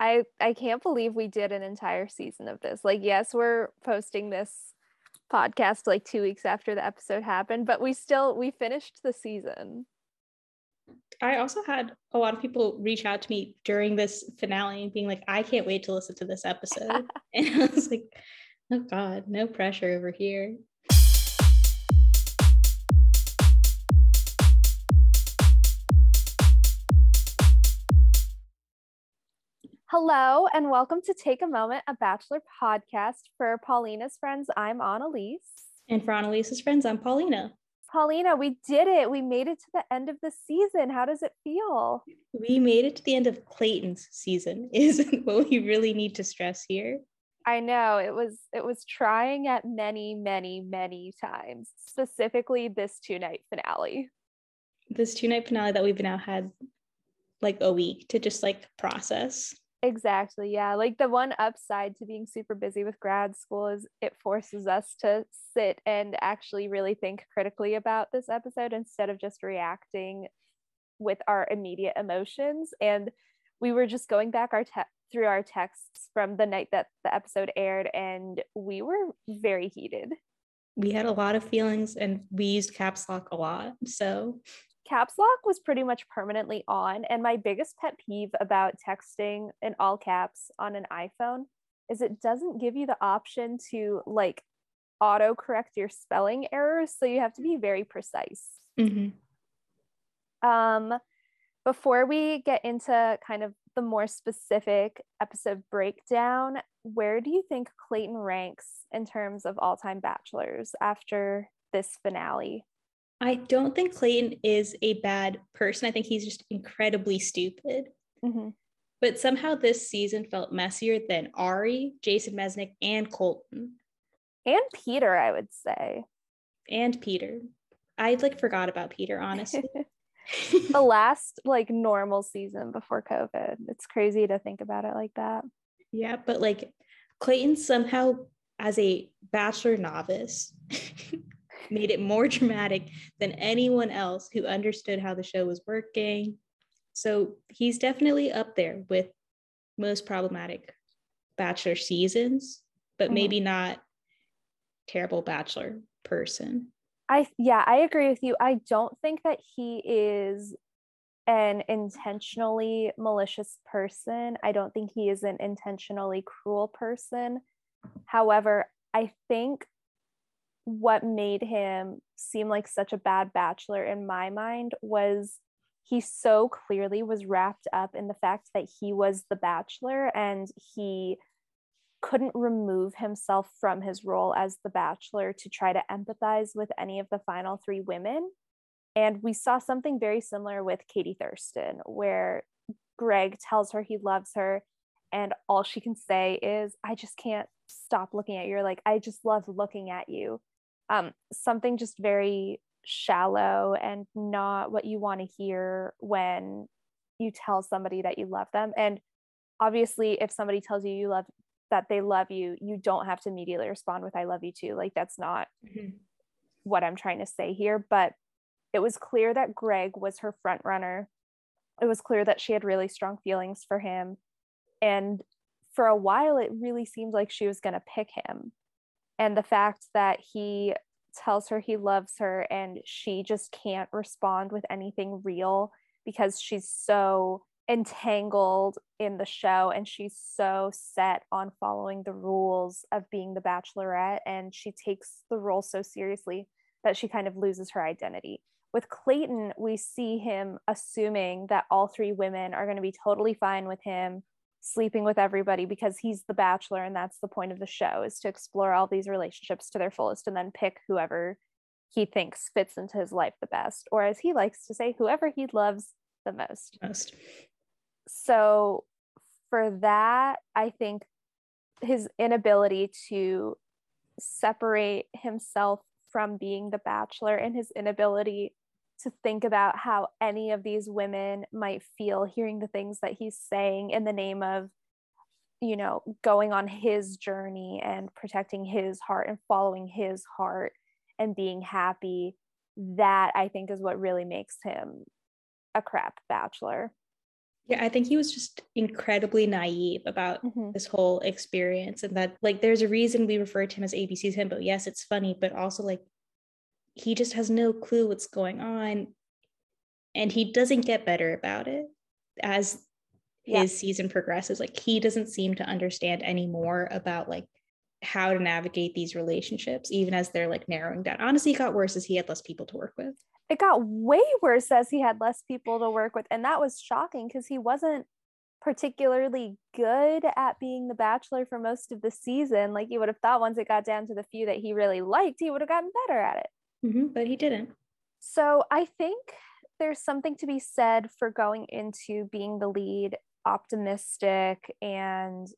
I I can't believe we did an entire season of this. Like yes, we're posting this podcast like 2 weeks after the episode happened, but we still we finished the season. I also had a lot of people reach out to me during this finale and being like, I can't wait to listen to this episode. and I was like, oh God, no pressure over here. Hello, and welcome to Take a Moment, a Bachelor podcast. For Paulina's friends, I'm Annalise. And for Annalise's friends, I'm Paulina. Paulina, we did it. We made it to the end of the season. How does it feel? We made it to the end of Clayton's season, Isn't what we really need to stress here. I know it was it was trying at many, many, many times, specifically this two night finale. This two night finale that we've now had like a week to just like process. Exactly. Yeah. Like the one upside to being super busy with grad school is it forces us to sit and actually really think critically about this episode instead of just reacting with our immediate emotions. And we were just going back our te- through our texts from the night that the episode aired, and we were very heated. We had a lot of feelings and we used caps lock a lot. So caps lock was pretty much permanently on. And my biggest pet peeve about texting in all caps on an iPhone is it doesn't give you the option to like auto correct your spelling errors. So you have to be very precise. Mm-hmm. Um, before we get into kind of the more specific episode breakdown, where do you think Clayton ranks in terms of all time bachelors after this finale? I don't think Clayton is a bad person. I think he's just incredibly stupid. Mm-hmm. But somehow this season felt messier than Ari, Jason Mesnick, and Colton. And Peter, I would say. And Peter. I like forgot about Peter, honestly. the last like normal season before COVID. It's crazy to think about it like that. Yeah, but like Clayton somehow as a bachelor novice made it more dramatic than anyone else who understood how the show was working. So he's definitely up there with most problematic bachelor seasons, but mm-hmm. maybe not terrible bachelor person. I yeah, I agree with you. I don't think that he is an intentionally malicious person. I don't think he is an intentionally cruel person. However, I think what made him seem like such a bad bachelor in my mind was he so clearly was wrapped up in the fact that he was the bachelor and he couldn't remove himself from his role as the bachelor to try to empathize with any of the final three women. And we saw something very similar with Katie Thurston, where Greg tells her he loves her, and all she can say is, I just can't stop looking at you. Like, I just love looking at you um, something just very shallow and not what you want to hear when you tell somebody that you love them. And obviously if somebody tells you you love that they love you you don't have to immediately respond with i love you too. Like that's not mm-hmm. what i'm trying to say here but it was clear that greg was her front runner. It was clear that she had really strong feelings for him. And for a while it really seemed like she was going to pick him and the fact that he tells her he loves her and she just can't respond with anything real because she's so entangled in the show and she's so set on following the rules of being the bachelorette and she takes the role so seriously that she kind of loses her identity. With Clayton, we see him assuming that all three women are going to be totally fine with him sleeping with everybody because he's the bachelor and that's the point of the show is to explore all these relationships to their fullest and then pick whoever he thinks fits into his life the best or as he likes to say whoever he loves the most. Most. So for that i think his inability to separate himself from being the bachelor and his inability to think about how any of these women might feel hearing the things that he's saying in the name of you know going on his journey and protecting his heart and following his heart and being happy that i think is what really makes him a crap bachelor Yeah, I think he was just incredibly naive about mm-hmm. this whole experience, and that like there's a reason we refer to him as ABC's himbo. Yes, it's funny, but also like he just has no clue what's going on, and he doesn't get better about it as his yeah. season progresses. Like he doesn't seem to understand anymore about like how to navigate these relationships, even as they're like narrowing down. Honestly, it got worse as he had less people to work with it got way worse as he had less people to work with. And that was shocking because he wasn't particularly good at being the bachelor for most of the season. Like you would have thought once it got down to the few that he really liked, he would have gotten better at it. Mm-hmm, but he didn't. So I think there's something to be said for going into being the lead optimistic and,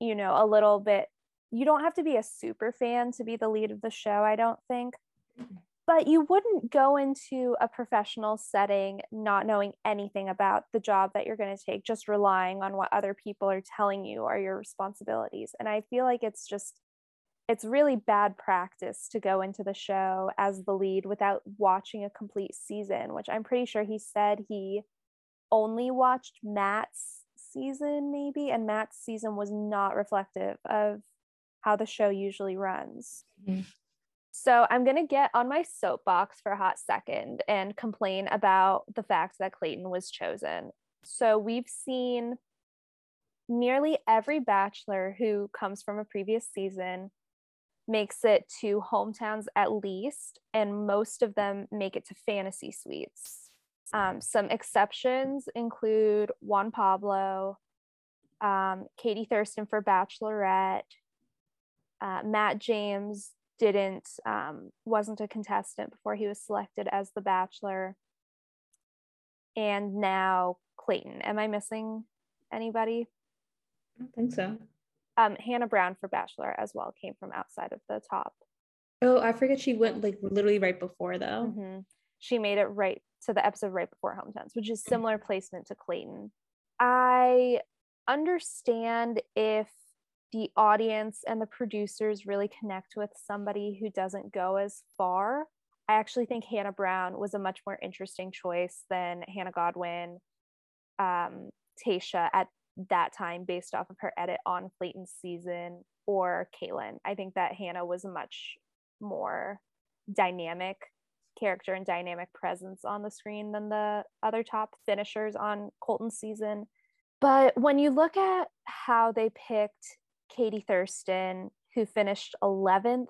you know, a little bit. You don't have to be a super fan to be the lead of the show, I don't think. But you wouldn't go into a professional setting not knowing anything about the job that you're going to take just relying on what other people are telling you are your responsibilities and i feel like it's just it's really bad practice to go into the show as the lead without watching a complete season which i'm pretty sure he said he only watched matt's season maybe and matt's season was not reflective of how the show usually runs mm-hmm. So I'm going to get on my soapbox for a hot second and complain about the fact that Clayton was chosen. So we've seen nearly every bachelor who comes from a previous season makes it to hometowns at least, and most of them make it to fantasy suites. Um, some exceptions include Juan Pablo, um, Katie Thurston for Bachelorette, uh, Matt James didn't um, wasn't a contestant before he was selected as the bachelor. And now clayton. Am i missing anybody? I don't think so um, hannah brown for bachelor as well came from outside of the top oh i forget she went like literally right before though mm-hmm. she made it right to the episode right before hometowns which is similar placement to clayton i understand if the audience and the producers really connect with somebody who doesn't go as far. I actually think Hannah Brown was a much more interesting choice than Hannah Godwin, um, Tayshia at that time, based off of her edit on Clayton's season, or Caelynn. I think that Hannah was a much more dynamic character and dynamic presence on the screen than the other top finishers on Colton's season. But when you look at how they picked Katie Thurston, who finished 11th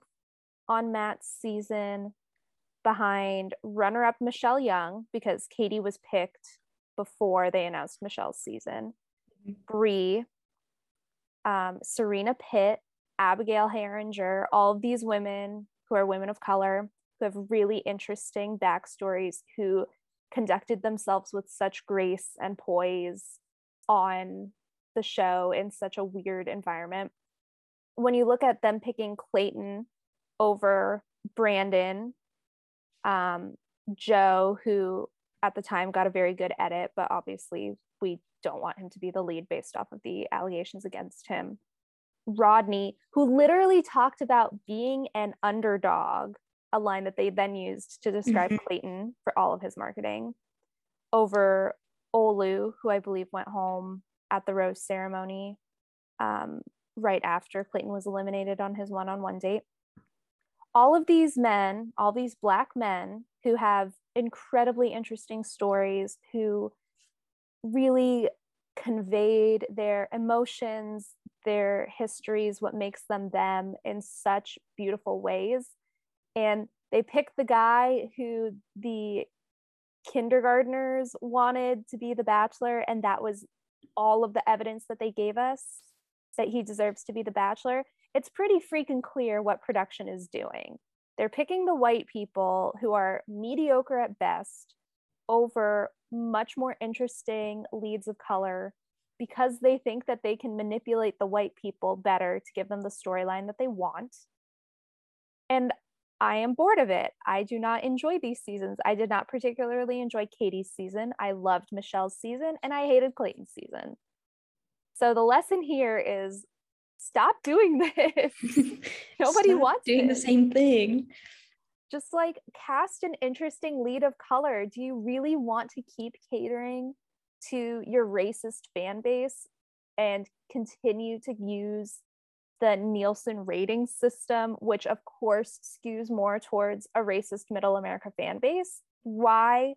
on Matt's season behind runner up Michelle Young, because Katie was picked before they announced Michelle's season, mm-hmm. Um, Serena Pitt, Abigail Heringer, all of these women who are women of color who have really interesting backstories, who conducted themselves with such grace and poise on the show in such a weird environment. When you look at them picking Clayton over Brandon, um, Joe, who at the time got a very good edit, but obviously we don't want him to be the lead based off of the allegations against him. Rodney, who literally talked about being an underdog, a line that they then used to describe mm-hmm. Clayton for all of his marketing, over Olu, who I believe went home at the rose ceremony um, right after Clayton was eliminated on his one on one date. All of these men, all these Black men who have incredibly interesting stories, who really conveyed their emotions, their histories, what makes them them in such beautiful ways. And they picked the guy who the kindergartners wanted to be the bachelor, and that was all of the evidence that they gave us that he deserves to be the bachelor, it's pretty freaking clear what production is doing. They're picking the white people who are mediocre at best over much more interesting leads of color because they think that they can manipulate the white people better to give them the storyline that they want. And I am bored of it. I do not enjoy these seasons. I did not particularly enjoy Katie's season. I loved Michelle's season and I hated Clayton's season. So the lesson here is stop doing this. Nobody stop wants doing the same thing. Just like cast an interesting lead of color. Do you really want to keep catering to your racist fan base and continue to use the Nielsen rating system, which of course skews more towards a racist middle America fan base, why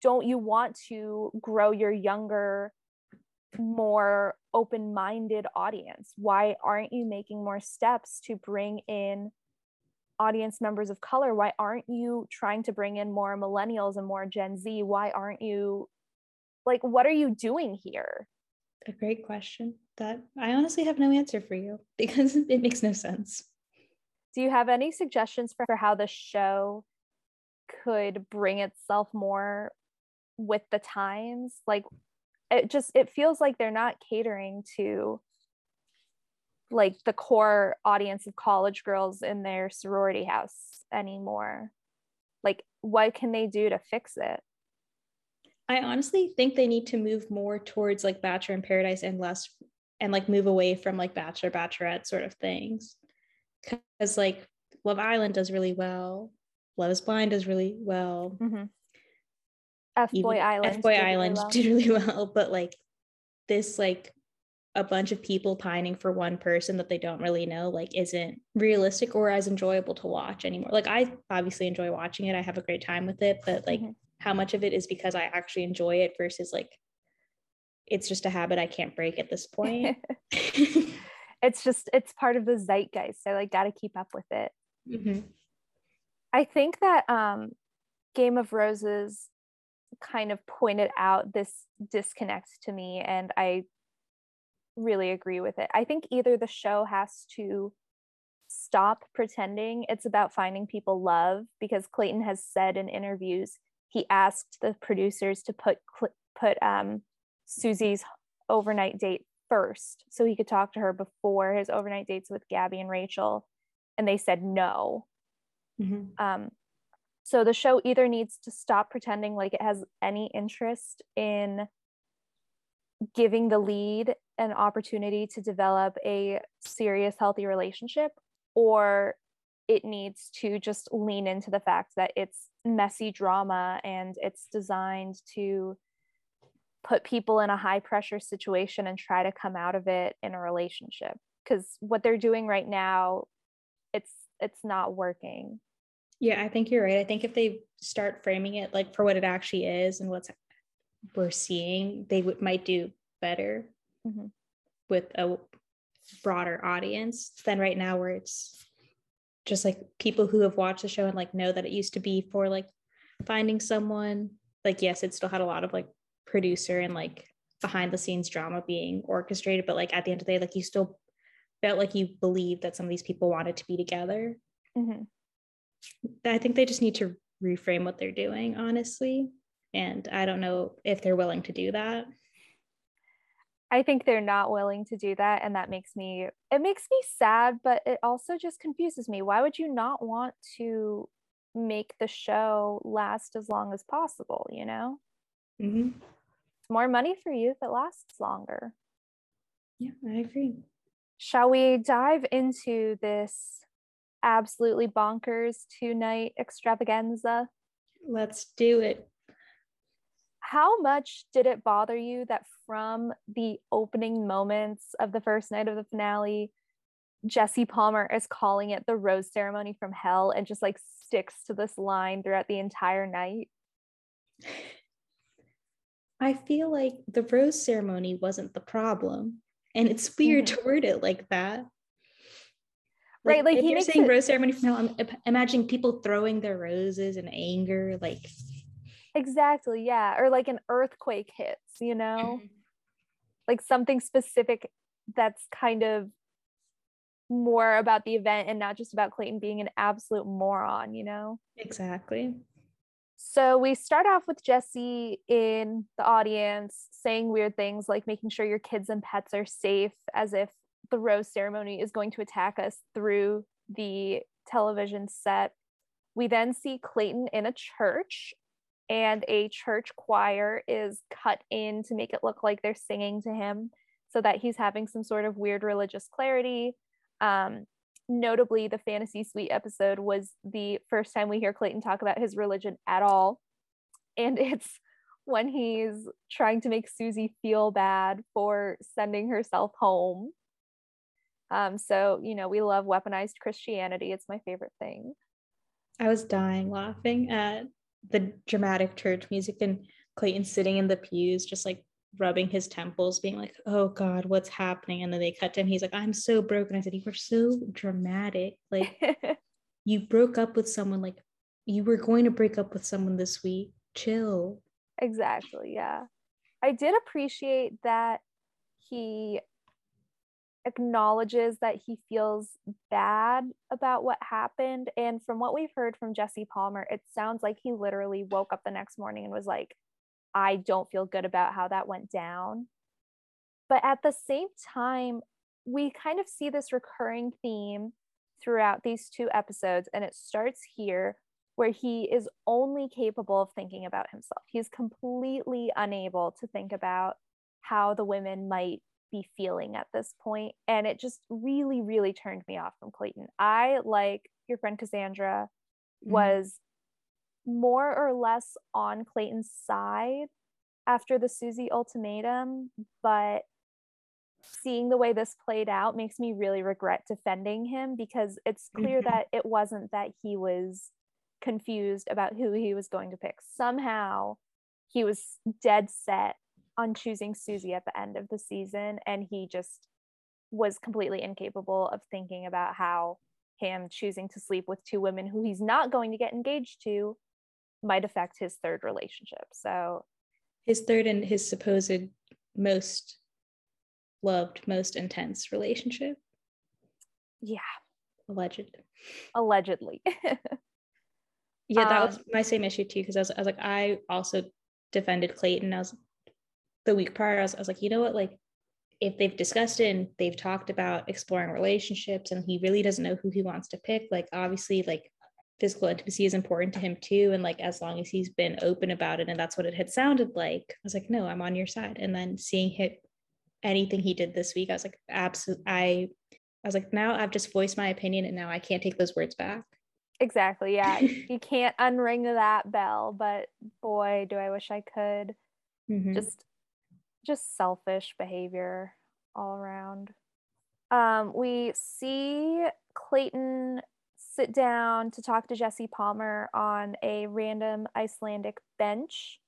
don't you want to grow your younger, more open minded audience? Why aren't you making more steps to bring in audience members of color? Why aren't you trying to bring in more millennials and more Gen Z? Why aren't you like, what are you doing here? A great question that I honestly have no answer for you because it makes no sense. Do you have any suggestions for, how the show could bring itself more with the times? Like it just it feels like they're not catering to like the core audience of college girls in their sorority house anymore. Like what can they do to fix it? I honestly think they need to move more towards like Bachelor in Paradise and less and like move away from like Bachelor Bachelorette sort of things. Cuz like Love Island does really well. Love is Blind does really well. Mm-hmm. F Boy Island. F Boy Island really well. did really well, but like this like a bunch of people pining for one person that they don't really know like isn't realistic or as enjoyable to watch anymore. Like I obviously enjoy watching it. I have a great time with it, but like mm-hmm. how much of it is because I actually enjoy it versus like it's just a habit I can't break at this point. it's just it's part of the zeitgeist. I like got to keep up with it. Mm-hmm. I think that um, Game of Roses kind of pointed out this disconnect to me, and I really agree with it. I think either the show has to stop pretending it's about finding people love because Clayton has said in interviews he asked the producers to put put um, Susie's overnight date first so he could talk to her before his overnight dates with Gabby and Rachel and they said no Mm-hmm. Um, so the show either needs to stop pretending like it has any interest in giving the lead an opportunity to develop a serious, healthy relationship, or it needs to just lean into the fact that it's messy drama and it's designed to put people in a high pressure situation and try to come out of it in a relationship because what they're doing right now it's it's not working yeah, I think you're right. I think if they start framing it like for what it actually is and what's we're seeing, they would might do better mm-hmm. with a broader audience than right now where it's just like people who have watched the show and like know that it used to be for like finding someone like yes it still had a lot of like producer and like behind the scenes drama being orchestrated but like at the end of the day like you still felt like you believed that some of these people wanted to be together mm-hmm. I think they just need to reframe what they're doing, honestly. And I don't know if they're willing to do that. I think they're not willing to do that. And that makes me, it makes me sad, but it also just confuses me. Why would you not want to make the show last as long as possible, you know? Mm-hmm. It's more money for you if it lasts longer. Yeah, I agree. Shall we dive into this absolutely bonkers two night extravaganza. Let's do it. How much did it bother you that from the opening moments of the first night of the finale, Jesse Palmer is calling it the rose ceremony from hell and just like sticks to this line throughout the entire night? I feel like the rose ceremony wasn't the problem. And it's weird mm-hmm. to word it like that right like, if you're saying it, rose ceremony from hell i'm imagining people throwing their roses in anger like exactly yeah or like an earthquake hits you know mm-hmm. like something specific that's kind of more about the event and not just about clayton being an absolute moron you know exactly so we start off with Jesse in the audience saying weird things like making sure your kids and pets are safe as if the rose ceremony is going to attack us through the television set. We then see Clayton in a church, and a church choir is cut in to make it look like they're singing to him so that he's having some sort of weird religious clarity. Um, notably, the Fantasy Suite episode was the first time we hear Clayton talk about his religion at all. And it's when he's trying to make Susie feel bad for sending herself home. Um, so, you know, we love weaponized Christianity. It's my favorite thing. I was dying laughing at the dramatic church music and Clayton sitting in the pews, just like rubbing his temples, being like, oh God, what's happening? And then they cut to him. He's like, I'm so broken. I said, You were so dramatic. Like, you broke up with someone, like, you were going to break up with someone this week. Chill. Exactly. Yeah. I did appreciate that he acknowledges that he feels bad about what happened. And from what we've heard from Jesse Palmer, it sounds like he literally woke up the next morning and was like, I don't feel good about how that went down. But at the same time, we kind of see this recurring theme throughout these two episodes, and it starts here where he is only capable of thinking about himself. He's completely unable to think about how the women might be feeling at this point. And it just really, really turned me off from Clayton. I, like your friend Cassandra, mm-hmm. was more or less on Clayton's side after the Susie ultimatum, but seeing the way this played out makes me really regret defending him because it's clear mm-hmm. that it wasn't that he was confused about who he was going to pick. Somehow he was dead set on choosing Susie at the end of the season and he just was completely incapable of thinking about how him choosing to sleep with two women who he's not going to get engaged to might affect his third relationship. So his third and his supposed most loved, most intense relationship. Yeah. Alleged. Allegedly. yeah, that um, was my same issue too. Cause I was, I was like, I also defended Clayton. I was the week prior, I was, I was like, you know what? Like, if they've discussed it and they've talked about exploring relationships and he really doesn't know who he wants to pick, like, obviously, like, physical intimacy is important to him too. And like, as long as he's been open about it and that's what it had sounded like, I was like, no, I'm on your side. And then seeing him, anything he did this week, I was like, absolutely. I, I was like, now I've just voiced my opinion and now I can't take those words back. Exactly. Yeah. you can't unring that bell, but boy, do I wish I could. Mm-hmm. Just just selfish behavior all around. Um, we see Clayton sit down to talk to Jesse Palmer on a random Icelandic bench.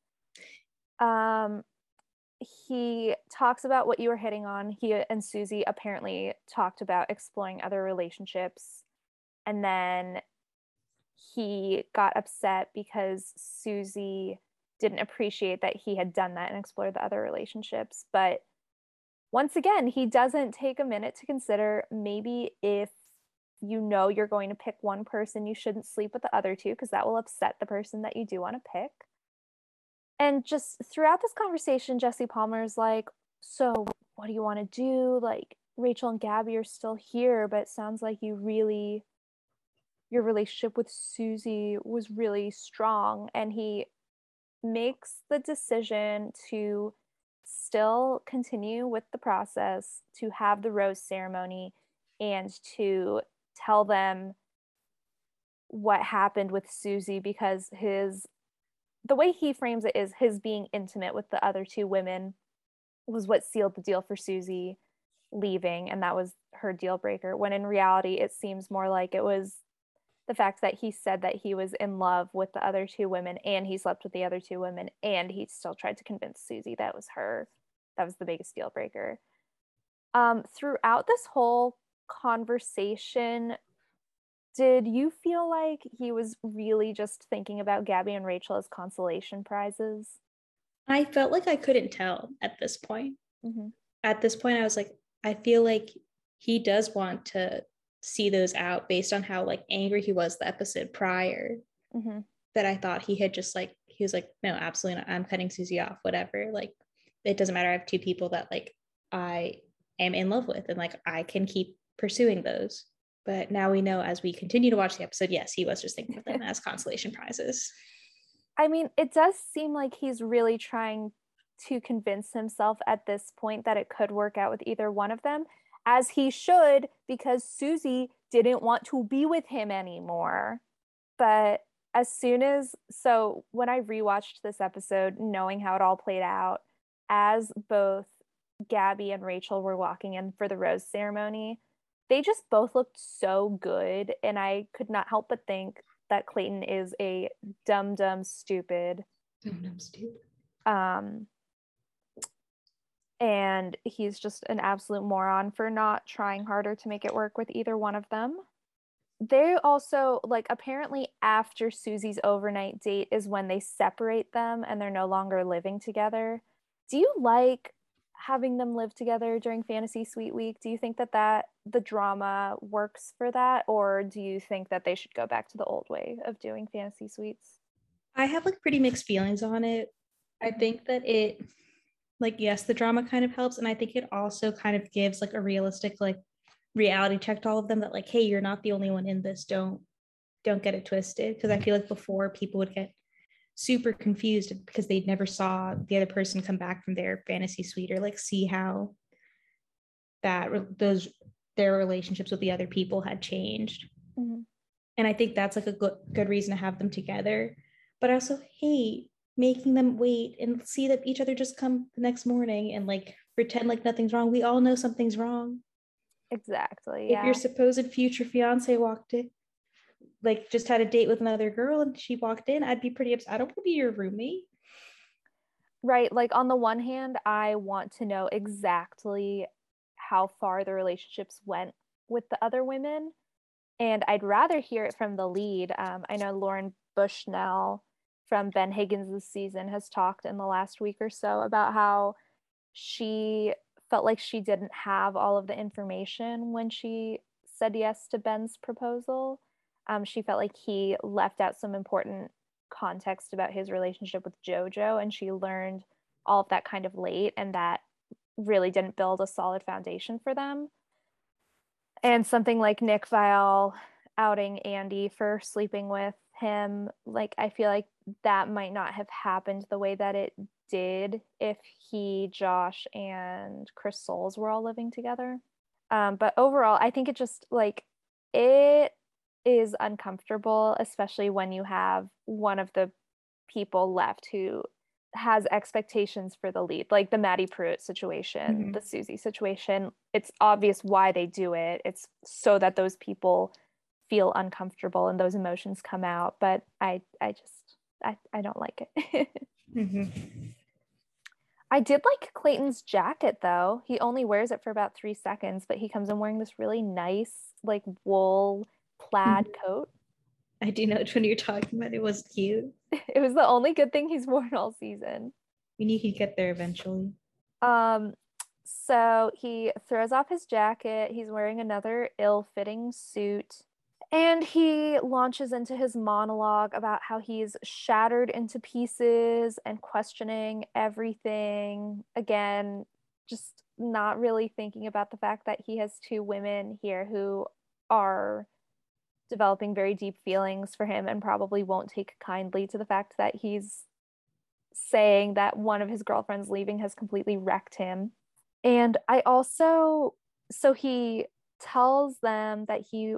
Um, he talks about what you were hitting on. He and Susie apparently talked about exploring other relationships. And then he got upset because Susie didn't appreciate that he had done that and explored the other relationships. But once again, he doesn't take a minute to consider maybe if you know you're going to pick one person, you shouldn't sleep with the other two because that will upset the person that you do want to pick. And just throughout this conversation, Jesse Palmer is like, So, what do you want to do? Like, Rachel and Gabby are still here, but it sounds like you really, your relationship with Susie was really strong. And he makes the decision to still continue with the process, to have the rose ceremony, and to tell them what happened with Susie because his the way he frames it is his being intimate with the other two women was what sealed the deal for Susie leaving and that was her deal breaker when in reality it seems more like it was the fact that he said that he was in love with the other two women and he slept with the other two women and he still tried to convince Susie that was her that was the biggest deal breaker um, throughout this whole conversation did you feel like he was really just thinking about Gabby and Rachel as consolation prizes? I felt like I couldn't tell at this point. Mm-hmm. At this point, I was like, I feel like he does want to see those out based on how like angry he was the episode prior. Mm-hmm. That I thought he had just like he was like, no, absolutely not. I'm cutting Susie off. Whatever. Like, it doesn't matter. I have two people that like I am in love with, and like I can keep pursuing those. But now we know as we continue to watch the episode, yes, he was just thinking of them as consolation prizes. I mean, it does seem like he's really trying to convince himself at this point that it could work out with either one of them, as he should, because Susie didn't want to be with him anymore. But as soon as so when I rewatched this episode, knowing how it all played out, as both Gabby and Rachel were walking in for the rose ceremony, they just both looked so good. And I could not help but think that Clayton is a dumb, dumb, stupid. Dumb, dumb, stupid. Um, and he's just an absolute moron for not trying harder to make it work with either one of them they also like apparently after Susie's overnight date is when they separate them and they're no longer living together. Do you like having them live together during fantasy suite week? Do you think that that the drama works for that or do you think that they should go back to the old way of doing fantasy suites? I have like pretty mixed feelings on it. I think that it like yes, the drama kind of helps and I think it also kind of gives like a realistic like reality check to all of them that like hey you're not the only one in this don't don't get it twisted because i feel like before people would get super confused because they never saw the other person come back from their fantasy suite or like see how that those their relationships with the other people had changed mm-hmm. and i think that's like a good good reason to have them together but also hey making them wait and see that each other just come the next morning and like pretend like nothing's wrong we all know something's wrong Exactly. Yeah. If your supposed future fiance walked in, like just had a date with another girl and she walked in, I'd be pretty upset. I don't want to be your roommate. Right. Like on the one hand, I want to know exactly how far the relationships went with the other women. And I'd rather hear it from the lead. Um, I know Lauren Bushnell from Ben Higgins' this season has talked in the last week or so about how she felt like she didn't have all of the information when she said yes to Ben's proposal. Um, she felt like he left out some important context about his relationship with JoJo, and she learned all of that kind of late, and that really didn't build a solid foundation for them. And something like Nick Viall outing Andi for sleeping with him, like I feel like that might not have happened the way that it did if he, Josh, and Chris Soules were all living together. Um, but overall, I think it just like it is uncomfortable, especially when you have one of the people left who has expectations for the lead, like the Maddie Prewett situation, mm-hmm. the Susie situation. It's obvious why they do it. It's so that those people feel uncomfortable and those emotions come out. But I, I just, I, I don't like it. mm-hmm. I did like Clayton's jacket though. He only wears it for about three seconds, but he comes in wearing this really nice, like wool plaid mm-hmm. coat. I do know which one you're talking about. It was cute. it was the only good thing he's worn all season. We knew he'd get there eventually. Um, so he throws off his jacket. He's wearing another ill-fitting suit. And he launches into his monologue about how he's shattered into pieces and questioning everything. Again, just not really thinking about the fact that he has two women here who are developing very deep feelings for him and probably won't take kindly to the fact that he's saying that one of his girlfriends leaving has completely wrecked him. And I also, so he tells them that he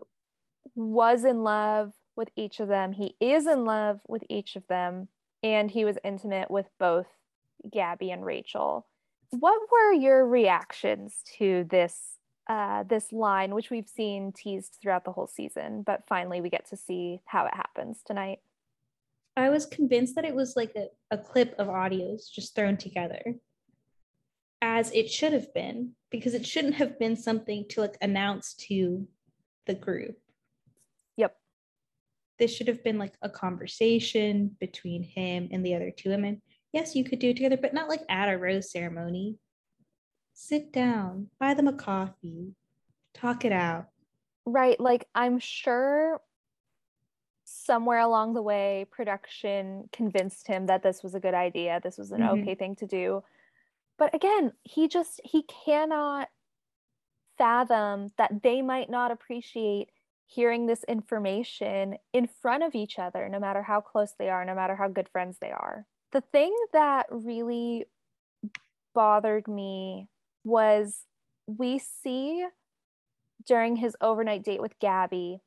was in love with each of them. He is in love with each of them. And he was intimate with both Gabby and Rachel. What were your reactions to this uh, this line, which we've seen teased throughout the whole season, but finally we get to see how it happens tonight? I was convinced that it was like a, a clip of audios just thrown together, as it should have been, because it shouldn't have been something to like announce to the group this should have been like a conversation between him and the other two women. Yes, you could do it together, but not like at a rose ceremony. Sit down, buy them a coffee, talk it out. Right. Like, I'm sure somewhere along the way, production convinced him that this was a good idea, this was an mm-hmm. okay thing to do. But again, he just, he cannot fathom that they might not appreciate hearing this information in front of each other, no matter how close they are, no matter how good friends they are. The thing that really bothered me was we see during his overnight date with Gabby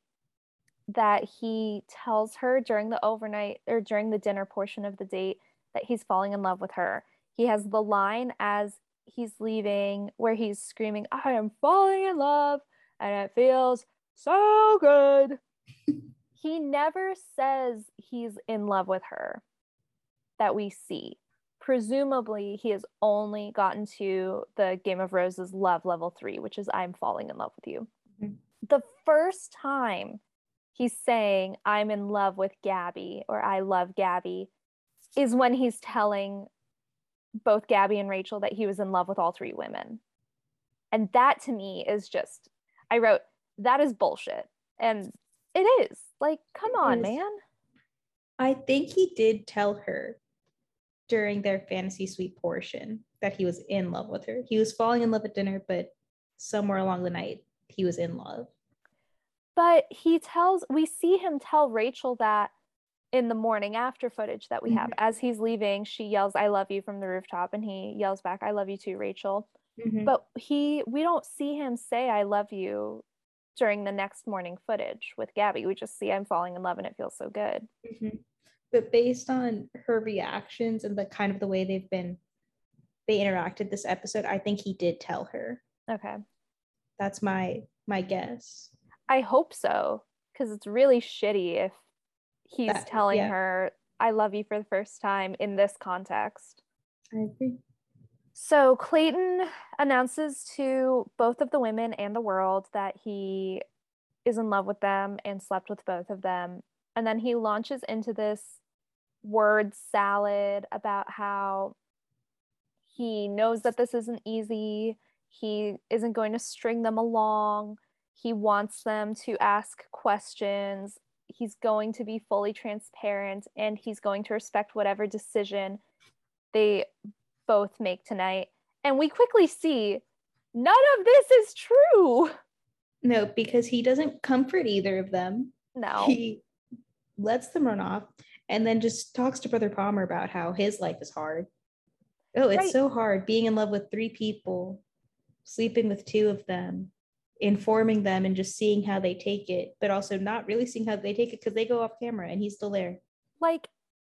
that he tells her during the overnight or during the dinner portion of the date that he's falling in love with her. He has the line as he's leaving where he's screaming, I am falling in love and it feels so good. he never says he's in love with her that we see. Presumably, he has only gotten to the Game of Roses love level three, which is I'm falling in love with you. Mm-hmm. The first time he's saying, I'm in love with Gabby or I love Gabby, is when he's telling both Gabby and Rachel that he was in love with all three women. And that to me is just, I wrote, that is bullshit. And it is. Like, come on, man. I think he did tell her during their fantasy suite portion that he was in love with her. He was falling in love at dinner, but somewhere along the night, he was in love. But he tells, we see him tell Rachel that in the morning after footage that we have. Mm-hmm. As he's leaving, she yells, I love you from the rooftop, and he yells back, I love you too, Rachel. Mm-hmm. But he, we don't see him say, I love you during the next morning footage with Gabby. We just see I'm falling in love and it feels so good. Mm-hmm. But based on her reactions and the kind of the way they've been, they interacted this episode, I think he did tell her. Okay. That's my my guess. I hope so because it's really shitty if he's that, telling yeah. her I love you for the first time in this context. I agree. So Clayton announces to both of the women and the world that he is in love with them and slept with both of them. And then he launches into this word salad about how he knows that this isn't easy. He isn't going to string them along. He wants them to ask questions. He's going to be fully transparent and he's going to respect whatever decision they both make tonight. And we quickly see none of this is true. No, because he doesn't comfort either of them. No. He lets them run off and then just talks to Brother Palmer about how his life is hard. Oh, it's right. so hard being in love with three people, sleeping with two of them, informing them and just seeing how they take it, but also not really seeing how they take it because they go off camera and he's still there. Like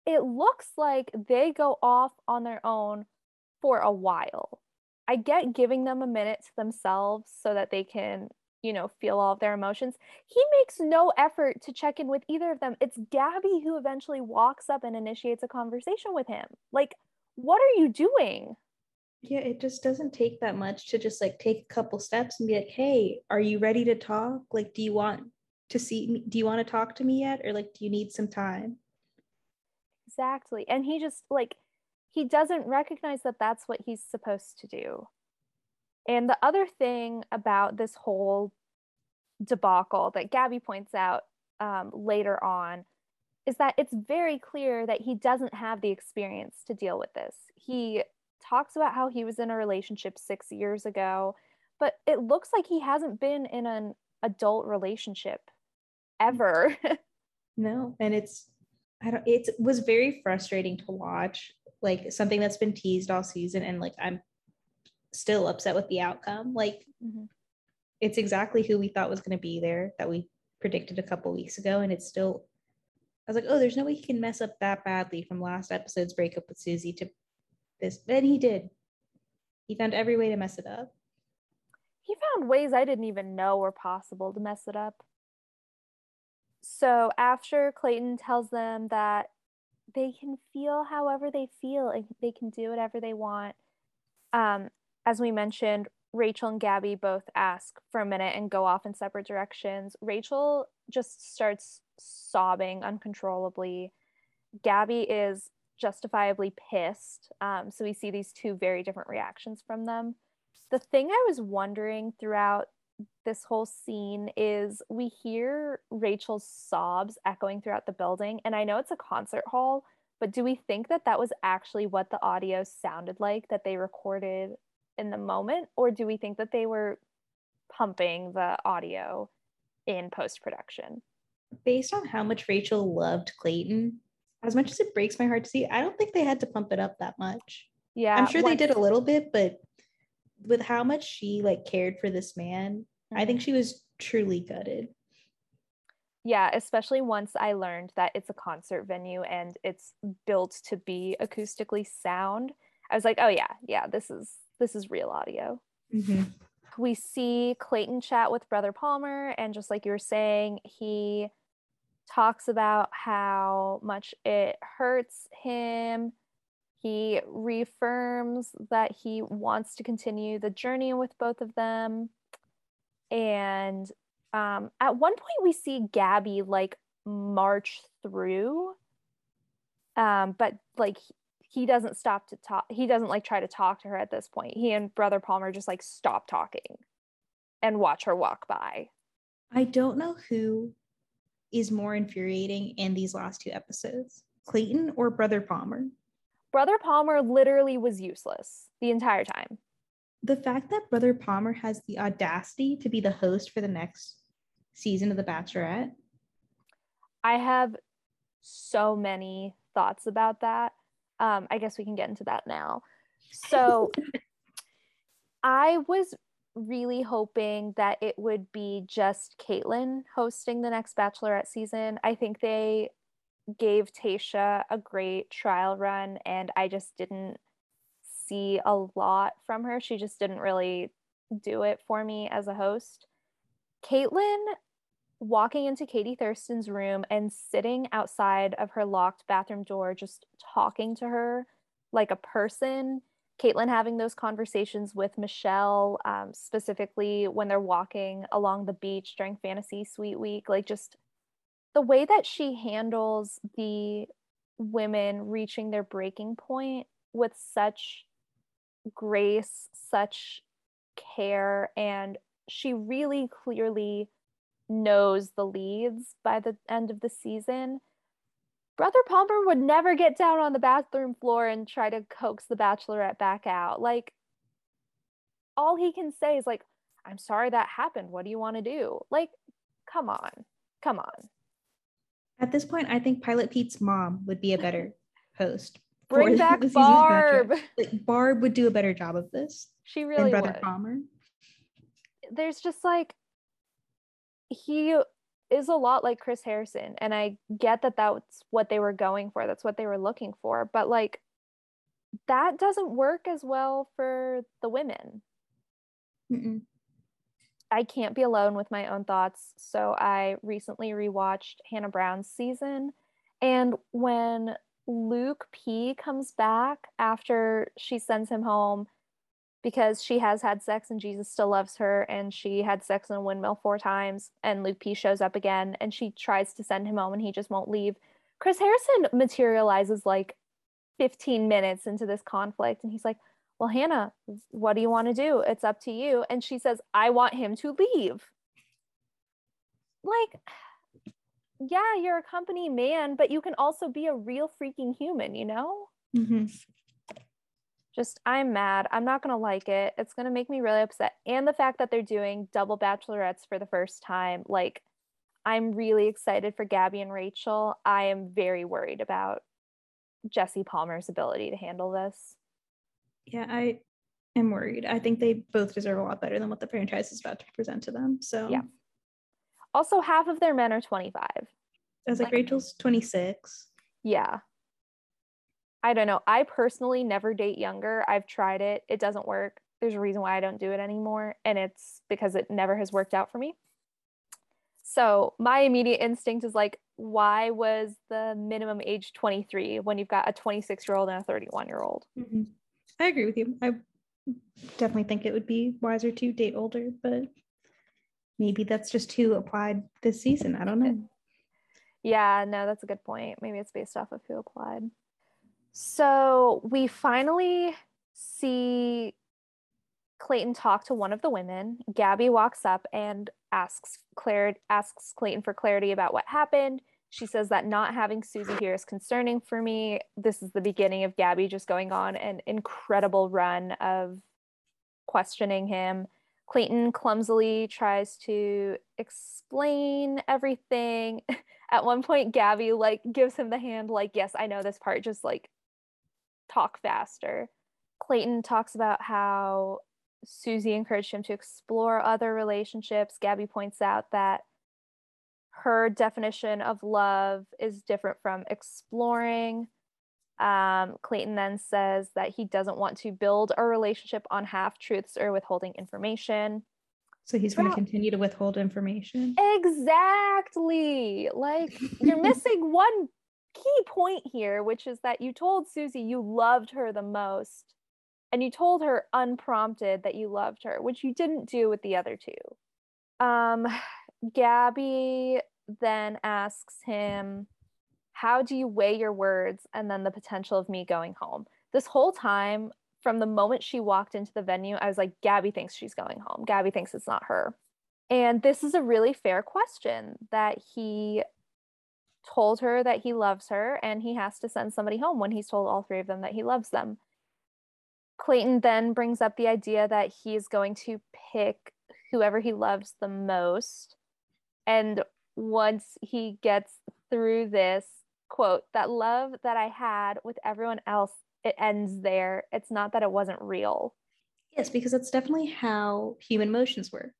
it looks like they go off on their own for a while. I get giving them a minute to themselves so that they can, you know, feel all of their emotions. He makes no effort to check in with either of them. It's Gabby who eventually walks up and initiates a conversation with him. Like, what are you doing? yeah it just doesn't take that much to just like take a couple steps and be like hey are you ready to talk like do you want to see me do you want to talk to me yet or like do you need some time exactly and he just like he doesn't recognize that that's what he's supposed to do. And the other thing about this whole debacle that gabby points out um, later on is that it's very clear that he doesn't have the experience to deal with this. He talks about how he was in a relationship six years ago, but it looks like he hasn't been in an adult relationship ever. no, and it's I don't it was very frustrating to watch, like something that's been teased all season and like I'm still upset with the outcome. Like mm-hmm. it's exactly who we thought was going to be there that we predicted a couple weeks ago and it's still I was like, oh, there's no way he can mess up that badly from last episode's breakup with Susie to this. Then he did. He found every way to mess it up. He found ways I didn't even know were possible to mess it up. So after Clayton tells them that they can feel however they feel and they can do whatever they want, um, as we mentioned, Rachel and Gabby both ask for a minute and go off in separate directions. Rachel just starts sobbing uncontrollably. Gabby is justifiably pissed. Um, so we see these two very different reactions from them. The thing I was wondering throughout this whole scene is we hear Rachel's sobs echoing throughout the building. And I know it's a concert hall, but do we think that that was actually what the audio sounded like that they recorded in the moment? Or do we think that they were pumping the audio in post production? Based on how much Rachel loved Clayton, as much as it breaks my heart to see, I don't think they had to pump it up that much. Yeah. I'm sure they did a little bit, but with how much she like cared for this man. I think mm-hmm. she was truly gutted. Yeah, especially once I learned that it's a concert venue and it's built to be acoustically sound. I was like, oh yeah, yeah, this is this is real audio. Mm-hmm. We see Clayton chat with Brother Palmer, and just like you were saying, he talks about how much it hurts him. He reaffirms that he wants to continue the journey with both of them. And um, at one point, we see Gabby like march through, um, but like he doesn't stop to talk. He doesn't like try to talk to her at this point. He and Brother Palmer just like stop talking and watch her walk by. I don't know who is more infuriating in these last two episodes Clayton or Brother Palmer. Brother Palmer literally was useless the entire time. The fact that Brother Palmer has the audacity to be the host for the next season of The Bachelorette. I have so many thoughts about that. Um, I guess we can get into that now. So I was really hoping that it would be just Kaitlyn hosting the next Bachelorette season. I think they gave Tayshia a great trial run, and I just didn't see a lot from her. She just didn't really do it for me as a host. Kaitlyn walking into Katie Thurston's room and sitting outside of her locked bathroom door, just talking to her like a person. Kaitlyn having those conversations with Michelle, um, specifically when they're walking along the beach during Fantasy Suite Week, like just the way that she handles the women reaching their breaking point with such grace, such care, and she really clearly knows the leads by the end of the season. Brother Palmer would never get down on the bathroom floor and try to coax the bachelorette back out. Like, all he can say is, like, I'm sorry that happened. What do you want to do? Like, come on. Come on. At this point, I think Pilot Pete's mom would be a better host. Bring back Barb. Like, Barb would do a better job of this. She really Brother would. Palmer. There's just like he is a lot like Chris Harrison. And I get that that's what they were going for, that's what they were looking for. But like, that doesn't work as well for the women. Mm-mm. I can't be alone with my own thoughts. So I recently rewatched Hannah Brown's season. And when Luke P comes back after she sends him home because she has had sex and Jesus still loves her and she had sex in a windmill four times and Luke P shows up again and she tries to send him home and he just won't leave. Chris Harrison materializes like 15 minutes into this conflict and he's like, "Well, Hannah, what do you want to do? It's up to you." And she says, "I want him to leave." Like yeah, you're a company man, but you can also be a real freaking human, you know? Mm-hmm just I'm mad. I'm not going to like it. It's going to make me really upset. And the fact that they're doing double bachelorettes for the first time, like I'm really excited for Gabby and Rachel. I am very worried about Jesse Palmer's ability to handle this. Yeah, I am worried. I think they both deserve a lot better than what the franchise is about to present to them. So Yeah. Also, half of their men are 25. I was like, like Rachel's 26. Yeah. I don't know. I personally never date younger. I've tried it. It doesn't work. There's a reason why I don't do it anymore. And it's because it never has worked out for me. So my immediate instinct is like, why was the minimum age 23 when you've got a 26 year old and a 31 year old? Mm-hmm. I agree with you. I definitely think it would be wiser to date older, but maybe that's just who applied this season. I don't know. Yeah, no, that's a good point. Maybe it's based off of who applied. So we finally see Clayton talk to one of the women. Gabby walks up and asks Claire asks Clayton for clarity about what happened. She says that not having Susie here is concerning for me. This is the beginning of Gabby just going on an incredible run of questioning him. Clayton clumsily tries to explain everything. At one point, Gabby like gives him the hand, like, yes, I know this part, just like talk faster. Clayton talks about how Susie encouraged him to explore other relationships. Gabby points out that her definition of love is different from exploring. Um, Clayton then says that he doesn't want to build a relationship on half truths or withholding information. So he's going to continue to withhold information. Exactly. Like you're missing one key point here, which is that you told Susie you loved her the most, and you told her unprompted that you loved her, which you didn't do with the other two. Um, Gabby then asks him, How do you weigh your words and then the potential of me going home? This whole time, from the moment she walked into the venue, I was like, Gabby thinks she's going home. Gabby thinks it's not her. And this is a really fair question that he told her that he loves her and he has to send somebody home when he's told all three of them that he loves them. Clayton then brings up the idea that he's going to pick whoever he loves the most. And once he gets through this quote, that love that I had with everyone else, it ends there. It's not that it wasn't real. Yes, because that's definitely how human emotions work.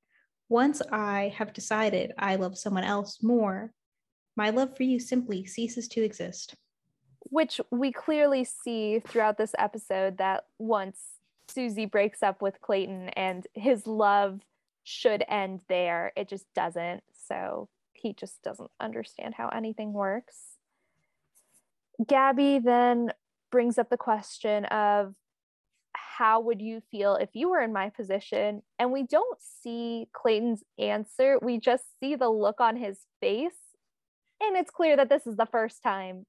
Once I have decided I love someone else more, my love for you simply ceases to exist. Which we clearly see throughout this episode that once Susie breaks up with Clayton and his love should end there, it just doesn't. So he just doesn't understand how anything works. Gabby then brings up the question of how would you feel if you were in my position? And we don't see Clayton's answer, we just see the look on his face. And it's clear that this is the first time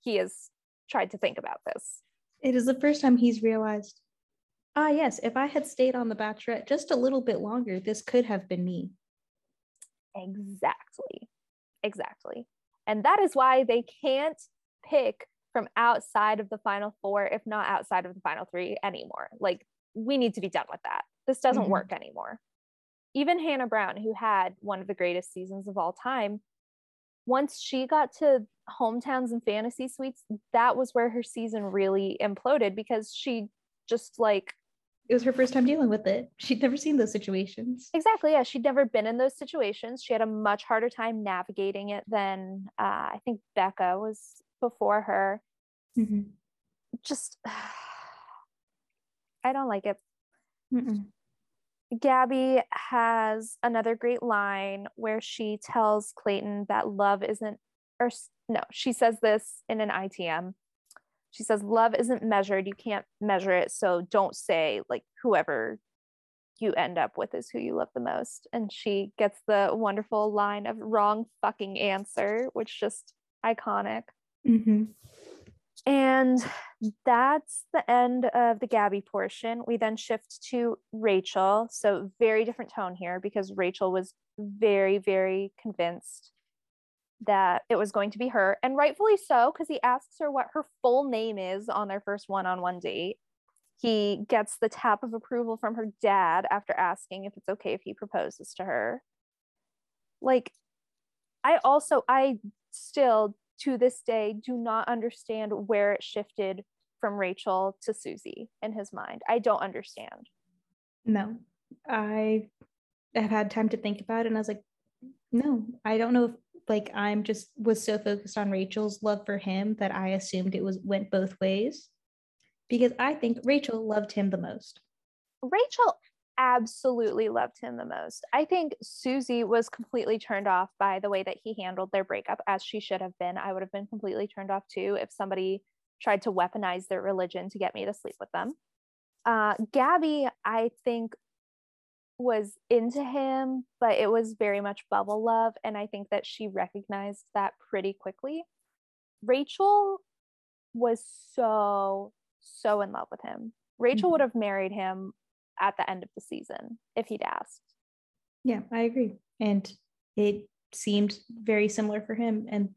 he has tried to think about this. It is the first time he's realized, ah, yes, if I had stayed on The Bachelorette just a little bit longer, this could have been me. Exactly. Exactly. And that is why they can't pick from outside of the final four, if not outside of the final three anymore. Like, we need to be done with that. This doesn't mm-hmm. work anymore. Even Hannah Brown, who had one of the greatest seasons of all time, once she got to hometowns and fantasy suites, that was where her season really imploded because she just like it was her first time dealing with it. She'd never seen those situations. Exactly. Yeah. She'd never been in those situations. She had a much harder time navigating it than uh, I think Becca was before her. Mm-hmm. Just, I don't like it. Mm-mm. Gabby has another great line where she tells Clayton that love isn't, or no, she says this in an ITM she says love isn't measured you can't measure it so don't say like whoever you end up with is who you love the most and she gets the wonderful line of wrong fucking answer which just iconic mm-hmm. and that's the end of the gabby portion we then shift to rachel so very different tone here because rachel was very very convinced that it was going to be her, and rightfully so, because he asks her what her full name is on their first one on one date. He gets the tap of approval from her dad after asking if it's okay if he proposes to her. Like, I also, I still to this day do not understand where it shifted from Rachel to Susie in his mind. I don't understand. No, I have had time to think about it and I was like, no, I don't know if like I'm just was so focused on Rachel's love for him that I assumed it was went both ways because I think Rachel loved him the most. Rachel absolutely loved him the most. I think Susie was completely turned off by the way that he handled their breakup as she should have been. I would have been completely turned off too if somebody tried to weaponize their religion to get me to sleep with them. Uh, Gabby, I think, was into him, but it was very much bubble love. And I think that she recognized that pretty quickly. Rachel was so, so in love with him. Rachel mm-hmm. would have married him at the end of the season if he'd asked. Yeah, I agree. And it seemed very similar for him. And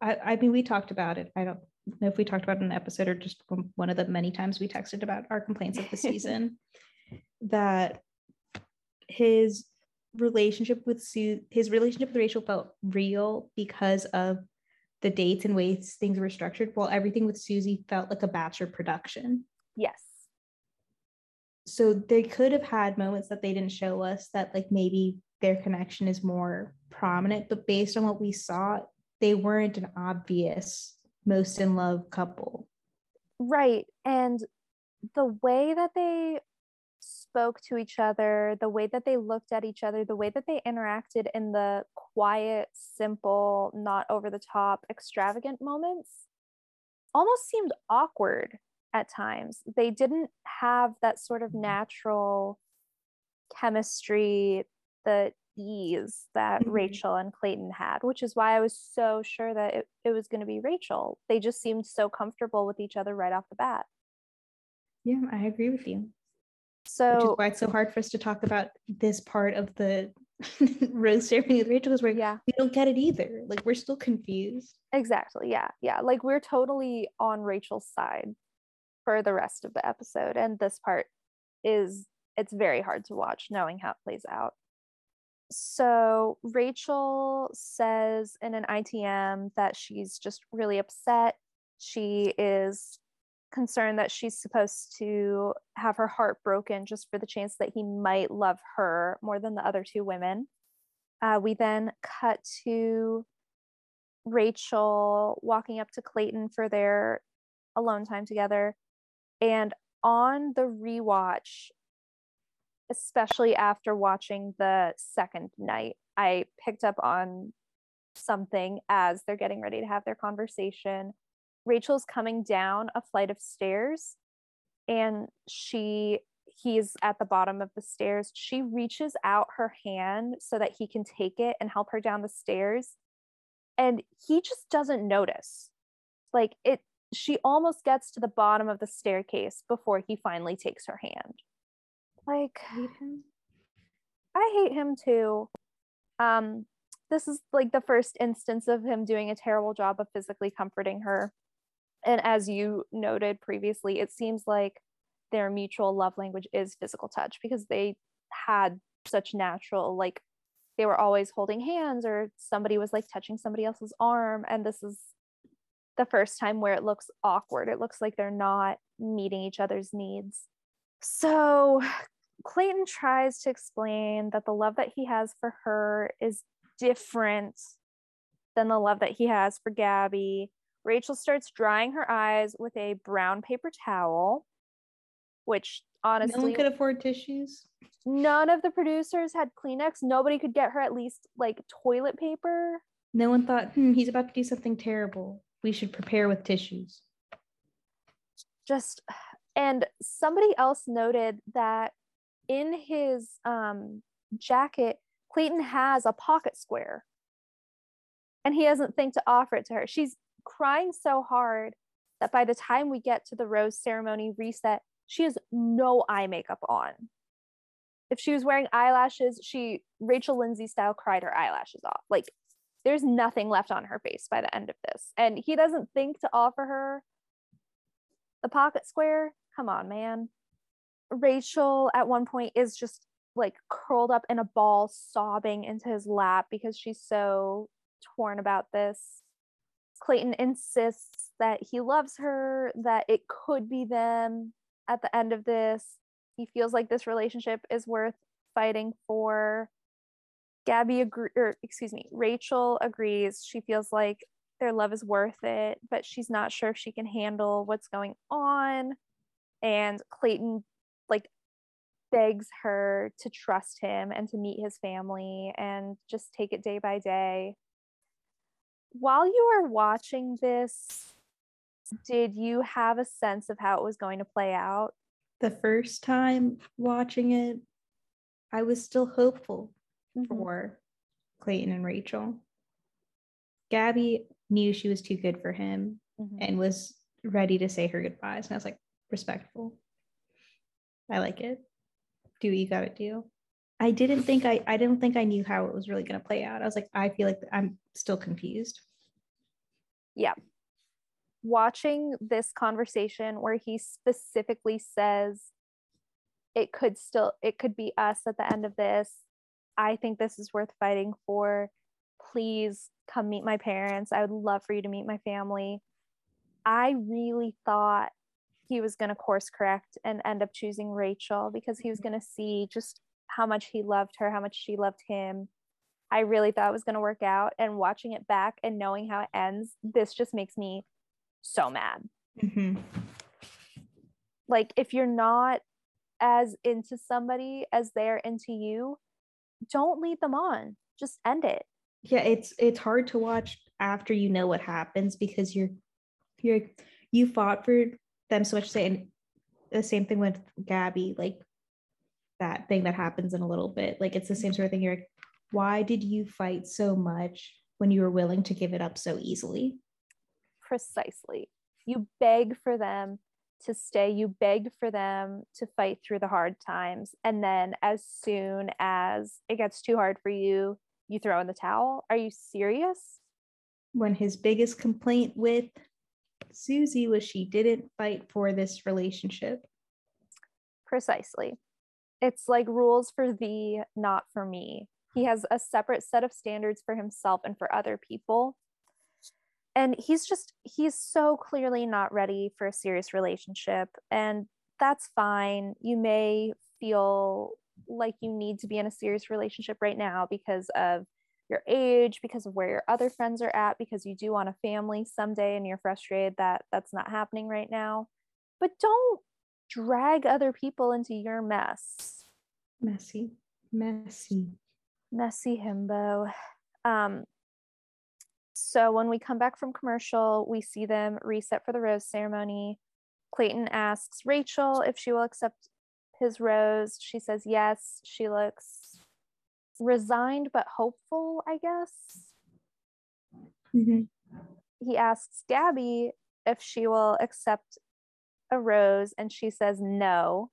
I, I mean, we talked about it. I don't know if we talked about it in an episode or just one of the many times we texted about our complaints of the season that his relationship with Sue, his relationship with Rachel felt real because of the dates and ways things were structured, while everything with Susie felt like a bachelor production. Yes. So they could have had moments that they didn't show us that like maybe their connection is more prominent, but based on what we saw, they weren't an obvious most in love couple. Right. And the way that they spoke to each other, the way that they looked at each other, the way that they interacted in the quiet, simple, not over the top, extravagant moments almost seemed awkward at times. They didn't have that sort of mm-hmm. natural chemistry, the ease that mm-hmm. Rachel and Clayton had, which is why I was so sure that it, it was going to be Rachel. They just seemed so comfortable with each other right off the bat. Yeah, I agree with you. So which is why it's so hard for us to talk about this part of the rose ceremony with Rachel because we're yeah we don't get it either. Like we're still confused. Exactly. Yeah. Yeah. Like we're totally on Rachel's side for the rest of the episode. And this part is it's very hard to watch knowing how it plays out. So Rachel says in an ITM that she's just really upset. She is concerned that she's supposed to have her heart broken just for the chance that he might love her more than the other two women. Uh, we then cut to Rachel walking up to Clayton for their alone time together. And on the rewatch, especially after watching the second night, I picked up on something as they're getting ready to have their conversation. Rachel's coming down a flight of stairs and she he's at the bottom of the stairs. She reaches out her hand so that he can take it and help her down the stairs. And he just doesn't notice. Like it she almost gets to the bottom of the staircase before he finally takes her hand. Like I hate him. I hate him too. Um this is like the first instance of him doing a terrible job of physically comforting her and as you noted previously it seems like their mutual love language is physical touch because they had such natural like they were always holding hands or somebody was like touching somebody else's arm and this is the first time where it looks awkward it looks like they're not meeting each other's needs so clayton tries to explain that the love that he has for her is different than the love that he has for gabby Rachel starts drying her eyes with a brown paper towel, which honestly, no one could afford tissues. None of the producers had Kleenex. Nobody could get her at least like toilet paper. No one thought, hmm, he's about to do something terrible. We should prepare with tissues. Just, and somebody else noted that in his um, jacket, Clayton has a pocket square and he doesn't think to offer it to her. She's crying so hard that by the time we get to the rose ceremony reset, she has no eye makeup on. If she was wearing eyelashes, she Rachel Lindsay style cried her eyelashes off. Like there's nothing left on her face by the end of this. And he doesn't think to offer her the pocket square. Come on, man. Rachel at one point is just like curled up in a ball, sobbing into his lap because she's so torn about this. Clayton insists that he loves her, that it could be them at the end of this. He feels like this relationship is worth fighting for. Gabby agree or excuse me, Rachel agrees. She feels like their love is worth it, but she's not sure if she can handle what's going on. And Clayton like begs her to trust him and to meet his family and just take it day by day while you were watching this, did you have a sense of how it was going to play out? The first time watching it, I was still hopeful mm-hmm. for Clayton and Rachel. Gabby knew she was too good for him mm-hmm. and was ready to say her goodbyes. And I was like, respectful. I like it. Do what you gotta do. I didn't think I I didn't think I knew how it was really going to play out. I was like, I feel like I'm still confused. Yeah. Watching this conversation where he specifically says it could still it could be us at the end of this. I think this is worth fighting for. Please come meet my parents. I would love for you to meet my family. I really thought he was going to course correct and end up choosing Rachel because he was going to see just how much he loved her, how much she loved him. I really thought it was going to work out. And watching it back and knowing how it ends, this just makes me so mad. Mm-hmm. Like, if you're not as into somebody as they're into you, don't lead them on. Just end it. Yeah, it's it's hard to watch after you know what happens because you're you're you fought for them so much say and the same thing with Gabby, like that thing that happens in a little bit. Like it's the same mm-hmm. sort of thing. You're like, why did you fight so much when you were willing to give it up so easily? Precisely. You beg for them to stay, you begged for them to fight through the hard times. And then as soon as it gets too hard for you, you throw in the towel. Are you serious? When his biggest complaint with Susie was she didn't fight for this relationship. Precisely. It's like rules for thee, not for me. He has a separate set of standards for himself and for other people. And he's just, he's so clearly not ready for a serious relationship. And that's fine. You may feel like you need to be in a serious relationship right now because of your age, because of where your other friends are at, because you do want a family someday and you're frustrated that that's not happening right now. But don't drag other people into your mess. Messy, messy, messy himbo. Um, so when we come back from commercial, we see them reset for the rose ceremony. Clayton asks Rachel if she will accept his rose. She says yes. She looks resigned but hopeful, I guess. Mm-hmm. He asks Gabby if she will accept a rose, and she says no.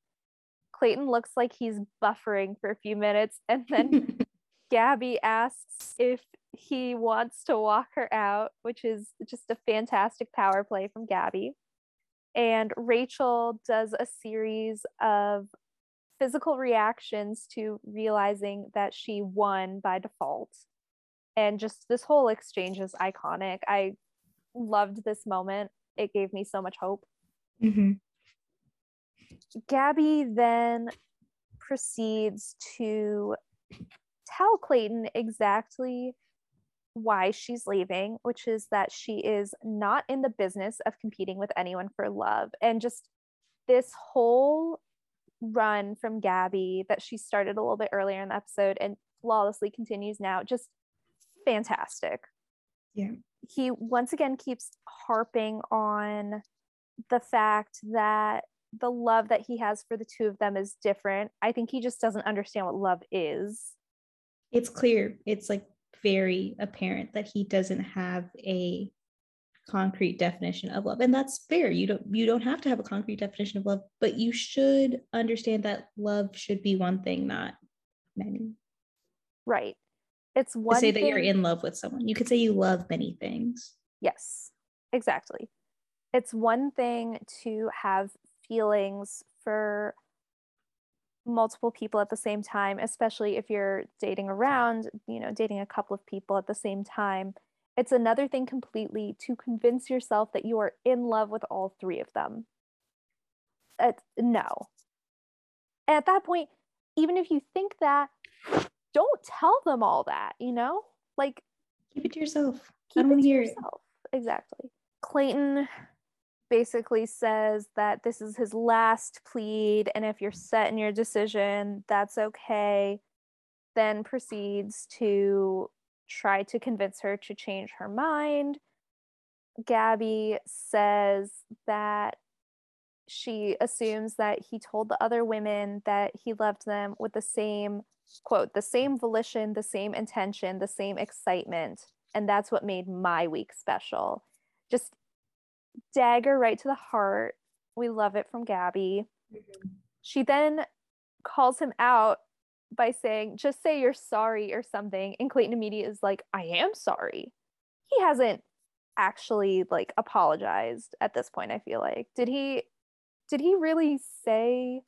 Clayton looks like he's buffering for a few minutes, and then Gabby asks if he wants to walk her out, which is just a fantastic power play from Gabby. And Rachel does a series of physical reactions to realizing that she won by default. And just this whole exchange is iconic. I loved this moment. It gave me so much hope. Mm-hmm. Gabby then proceeds to tell Clayton exactly why she's leaving, which is that she is not in the business of competing with anyone for love. And just this whole run from Gabby that she started a little bit earlier in the episode and flawlessly continues now. Just fantastic. Yeah. He once again keeps harping on the fact that the love that he has for the two of them is different. I think he just doesn't understand what love is. It's clear. It's like very apparent that he doesn't have a concrete definition of love and that's fair you don't you don't have to have a concrete definition of love but you should understand that love should be one thing not many. Right. It's one to say thing... that you're in love with someone you could say you love many things. Yes exactly. It's one thing to have feelings for multiple people at the same time especially if you're dating around you know dating a couple of people at the same time it's another thing completely to convince yourself that you are in love with all three of them. It's, no. at that point, even if you think that, don't tell them all that, you know? Like, keep it to yourself. Keep it to yourself. It. Exactly. Clayton basically says that this is his last plead, and if you're set in your decision, that's okay. Then proceeds to try to convince her to change her mind. Gabby says that she assumes that he told the other women that he loved them with the same quote, the same volition, the same intention, the same excitement. And that's what made my week special. Just dagger right to the heart. We love it from Gabby. Mm-hmm. She then calls him out by saying, just say you're sorry or something. And Clayton immediately is like, I am sorry. He hasn't actually like apologized at this point, I feel like. Did he did he really say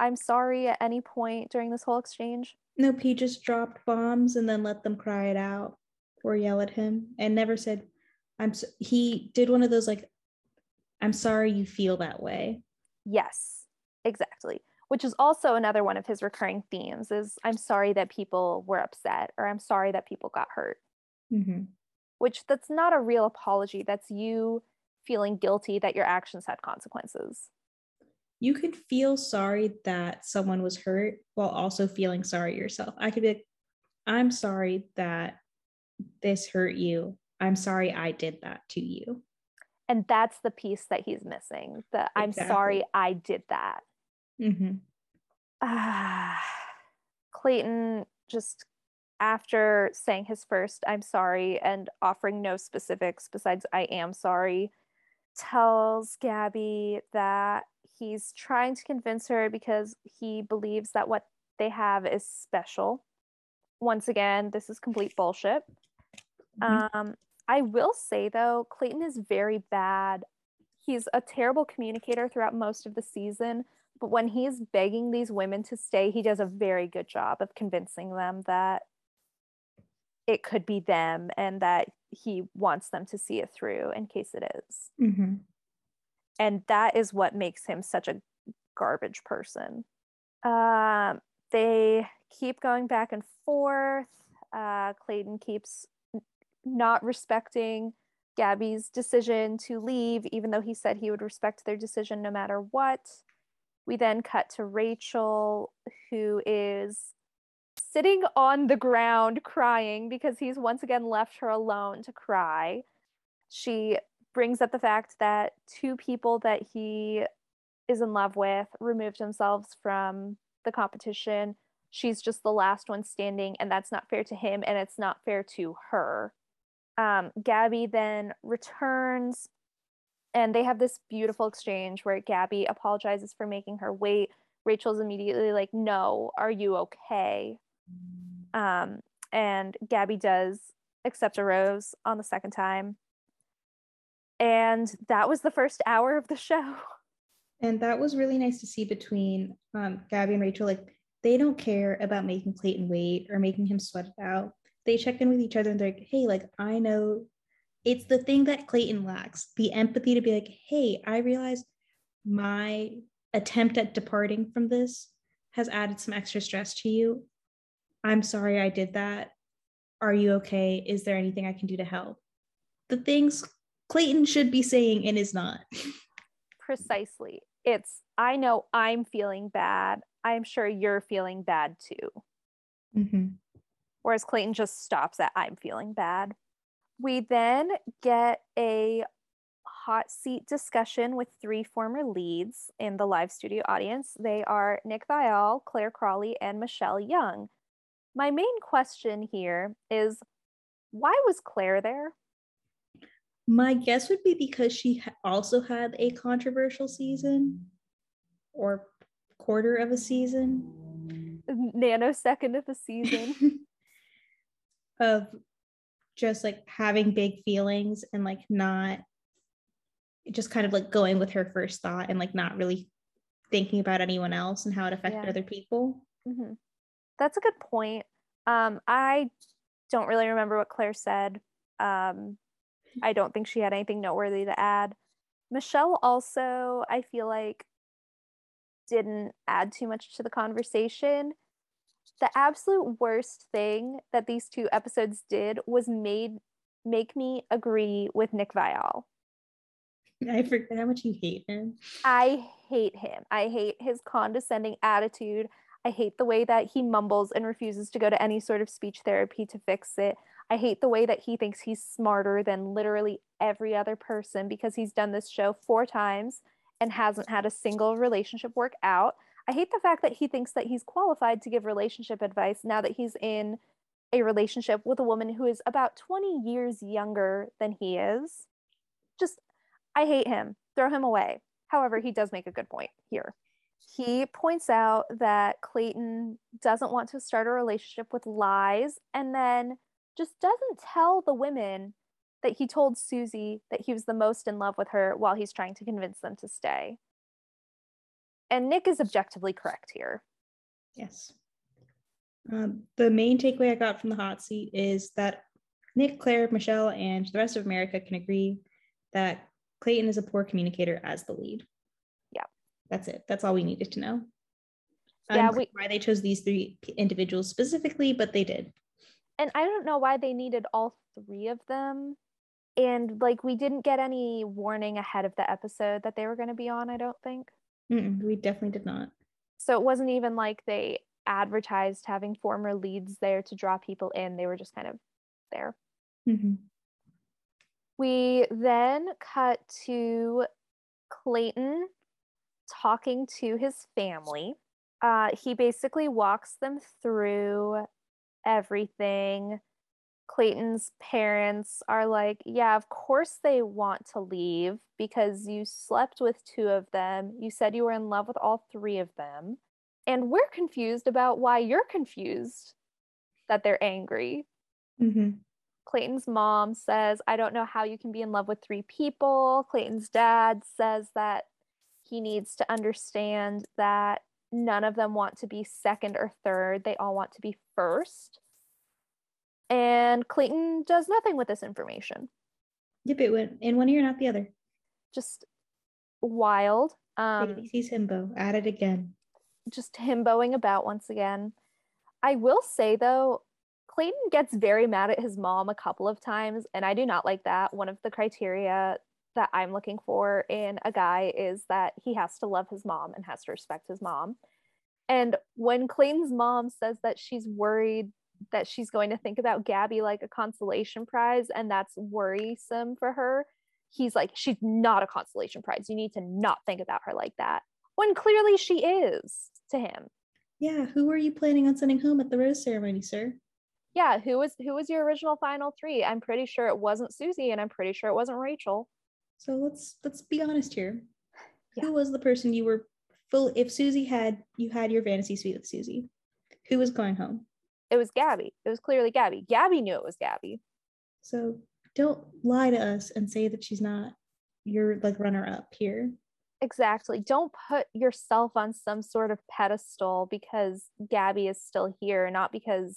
I'm sorry at any point during this whole exchange? Nope, he just dropped bombs and then let them cry it out or yell at him and never said, I'm so-. he did one of those like, I'm sorry you feel that way. Yes, exactly which is also another one of his recurring themes is i'm sorry that people were upset or i'm sorry that people got hurt Mm-hmm. which that's not a real apology that's you feeling guilty that your actions had consequences You could feel sorry that someone was hurt while also feeling sorry yourself. I could be like, I'm sorry that this hurt you. I'm sorry I did that to you. and that's the piece that he's missing the i'm sorry i did that Mm-hmm. Ah, Clayton just after saying his first I'm sorry and offering no specifics besides I am sorry tells Gabby that he's trying to convince her because he believes that what they have is special. Once again, this is complete bullshit. Mhm. Um I will say though, Clayton is very bad. He's a terrible communicator throughout most of the season, but when he's begging these women to stay, he does a very good job of convincing them that it could be them and that he wants them to see it through in case it is. Mm-hmm. And that is what makes him such a garbage person. Um, they keep going back and forth. Uh, Clayton keeps not respecting Gabby's decision to leave, even though he said he would respect their decision no matter what. We then cut to Rachel, who is sitting on the ground crying because he's once again left her alone to cry. She brings up the fact that two people that he is in love with removed themselves from the competition. She's just the last one standing, and that's not fair to him, and it's not fair to her. Um, Gabby then returns, and they have this beautiful exchange where Gabby apologizes for making her wait. Rachel's immediately like, No, are you okay? Um, and Gabby does accept a rose on the second time. And that was the first hour of the show. And that was really nice to see between um, Gabby and Rachel. Like, they don't care about making Clayton wait or making him sweat it out. They check in with each other and they're like, hey, like, I know it's the thing that Clayton lacks the empathy to be like, hey, I realize my attempt at departing from this has added some extra stress to you. I'm sorry I did that. Are you okay? Is there anything I can do to help? The things Clayton should be saying and is not. Precisely. It's, I know I'm feeling bad. I'm sure you're feeling bad too. Mm-hmm. Whereas Clayton just stops at, I'm feeling bad. We then get a hot seat discussion with three former leads in the live studio audience. They are Nick Viall, Clare Crawley, and Michelle Young. My main question here is why was Clare there? My guess would be because she also had a controversial season or quarter of a season Nanosecond of the season. of just like having big feelings and like not just kind of like going with her first thought and like not really thinking about anyone else and how it affected Yeah. other people. Mhm. That's a good point. Um, I don't really remember what Clare said. Um, I don't think she had anything noteworthy to add. Michelle also, I feel like, didn't add too much to the conversation. The absolute worst thing that these two episodes did was made make me agree with Nick Viall. I forget how much you hate him. I hate him. I hate his condescending attitude. I hate the way that he mumbles and refuses to go to any sort of speech therapy to fix it. I hate the way that he thinks he's smarter than literally every other person because he's done this show four times and hasn't had a single relationship work out. I hate the fact that he thinks that he's qualified to give relationship advice now that he's in a relationship with a woman who is about 20 years younger than he is. Just, I hate him. Throw him away. However, he does make a good point here. He points out that Clayton doesn't want to start a relationship with lies and then just doesn't tell the women that he told Susie that he was the most in love with her while he's trying to convince them to stay. And Nick is objectively correct here. Yes. Um, the main takeaway I got from the hot seat is that Nick, Clare, Michelle, and the rest of America can agree that Clayton is a poor communicator as the lead. Yeah. That's it. That's all we needed to know. Yeah, we- why they chose these three individuals specifically, but they did. and I don't know why they needed all three of them. And like we didn't get any warning ahead of the episode that they were going to be on, I don't think. Mm-mm, we definitely did not. So it wasn't even like they advertised having former leads there to draw people in. They were just kind of there. Mhm. We then cut to Clayton talking to his family. Uh, he basically walks them through everything. Clayton's parents are like, Yeah, of course they want to leave because you slept with two of them. You said you were in love with all three of them. And we're confused about why you're confused that they're angry. Mhm. Clayton's mom says, I don't know how you can be in love with three people. Clayton's dad says that he needs to understand that none of them want to be second or third, they all want to be first. And Clayton does nothing with this information. Yep, it went in one ear, not the other. Just wild. Um, ABC's himbo at it again. just himboing about once again. I will say though, Clayton gets very mad at his mom a couple of times, and I do not like that. One of the criteria that I'm looking for in a guy is that he has to love his mom and has to respect his mom. And when Clayton's mom says that she's worried that she's going to think about Gabby like a consolation prize and that's worrisome for her, he's like, she's not a consolation prize. You need to not think about her like that. When clearly she is to him. Yeah, who were you planning on sending home at the rose ceremony, sir? Yeah, who was who was your original final three? I'm pretty sure it wasn't Susie and I'm pretty sure it wasn't Rachel. So let's let's be honest here. Yeah. Who was the person you were full if Susie had you had your fantasy suite with Susie? Who was going home? It was Gabby. It was clearly Gabby. Gabby knew it was Gabby. So don't lie to us and say that she's not your like runner up here. Exactly. Don't put yourself on some sort of pedestal because Gabby is still here, not because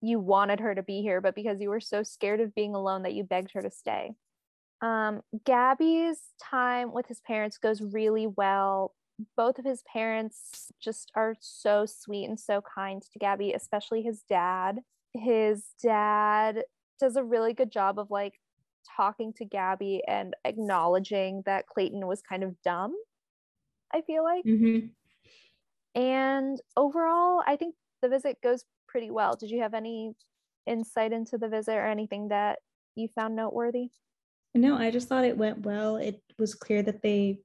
you wanted her to be here, but because you were so scared of being alone that you begged her to stay. Um, Gabby's time with his parents goes really well. Both of his parents just are so sweet and so kind to Gabby, especially his dad. His dad does a really good job of like talking to Gabby and acknowledging that Clayton was kind of dumb. I feel like. Mm-hmm. And overall, I think the visit goes pretty well. Did you have any insight into the visit or anything that you found noteworthy? No, I just thought it went well. It was clear that they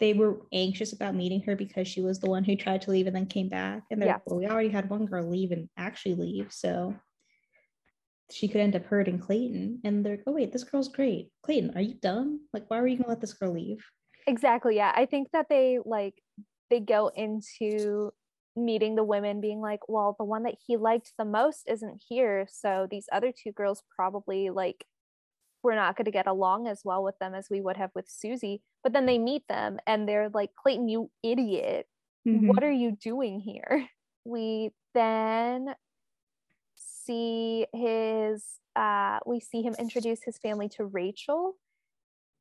they were anxious about meeting her because she was the one who tried to leave and then came back. And they're Yeah. like, well, we already had one girl leave and actually leave. So she could end up hurting Clayton. And they're like, oh, wait, this girl's great. Clayton, are you dumb? Like, why were you going to let this girl leave? Exactly. Yeah. I think that they like they go into meeting the women being like, well, the one that he liked the most isn't here. So these other two girls probably like we're not going to get along as well with them as we would have with Susie. But then they meet them and they're like, Clayton, you idiot. Mm-hmm. what are you doing here? We then see his uh we see him introduce his family to Rachel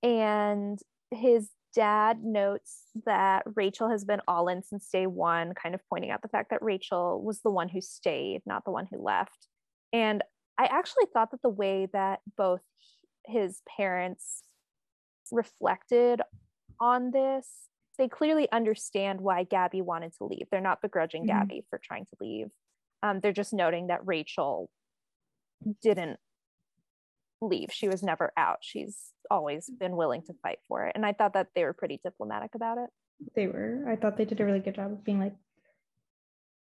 and his dad notes that Rachel has been all in since day 1 kind of pointing out the fact that Rachel was the one who stayed not the one who left and I actually thought that the way that both his parents reflected on this they clearly understand why Gabby wanted to leave. They're not begrudging Mhm. Gabby for trying to leave. Um, they're just noting that Rachel didn't leave. She was never out. She's always been willing to fight for it. And I thought that they were pretty diplomatic about it. They were. I thought they did a really good job of being like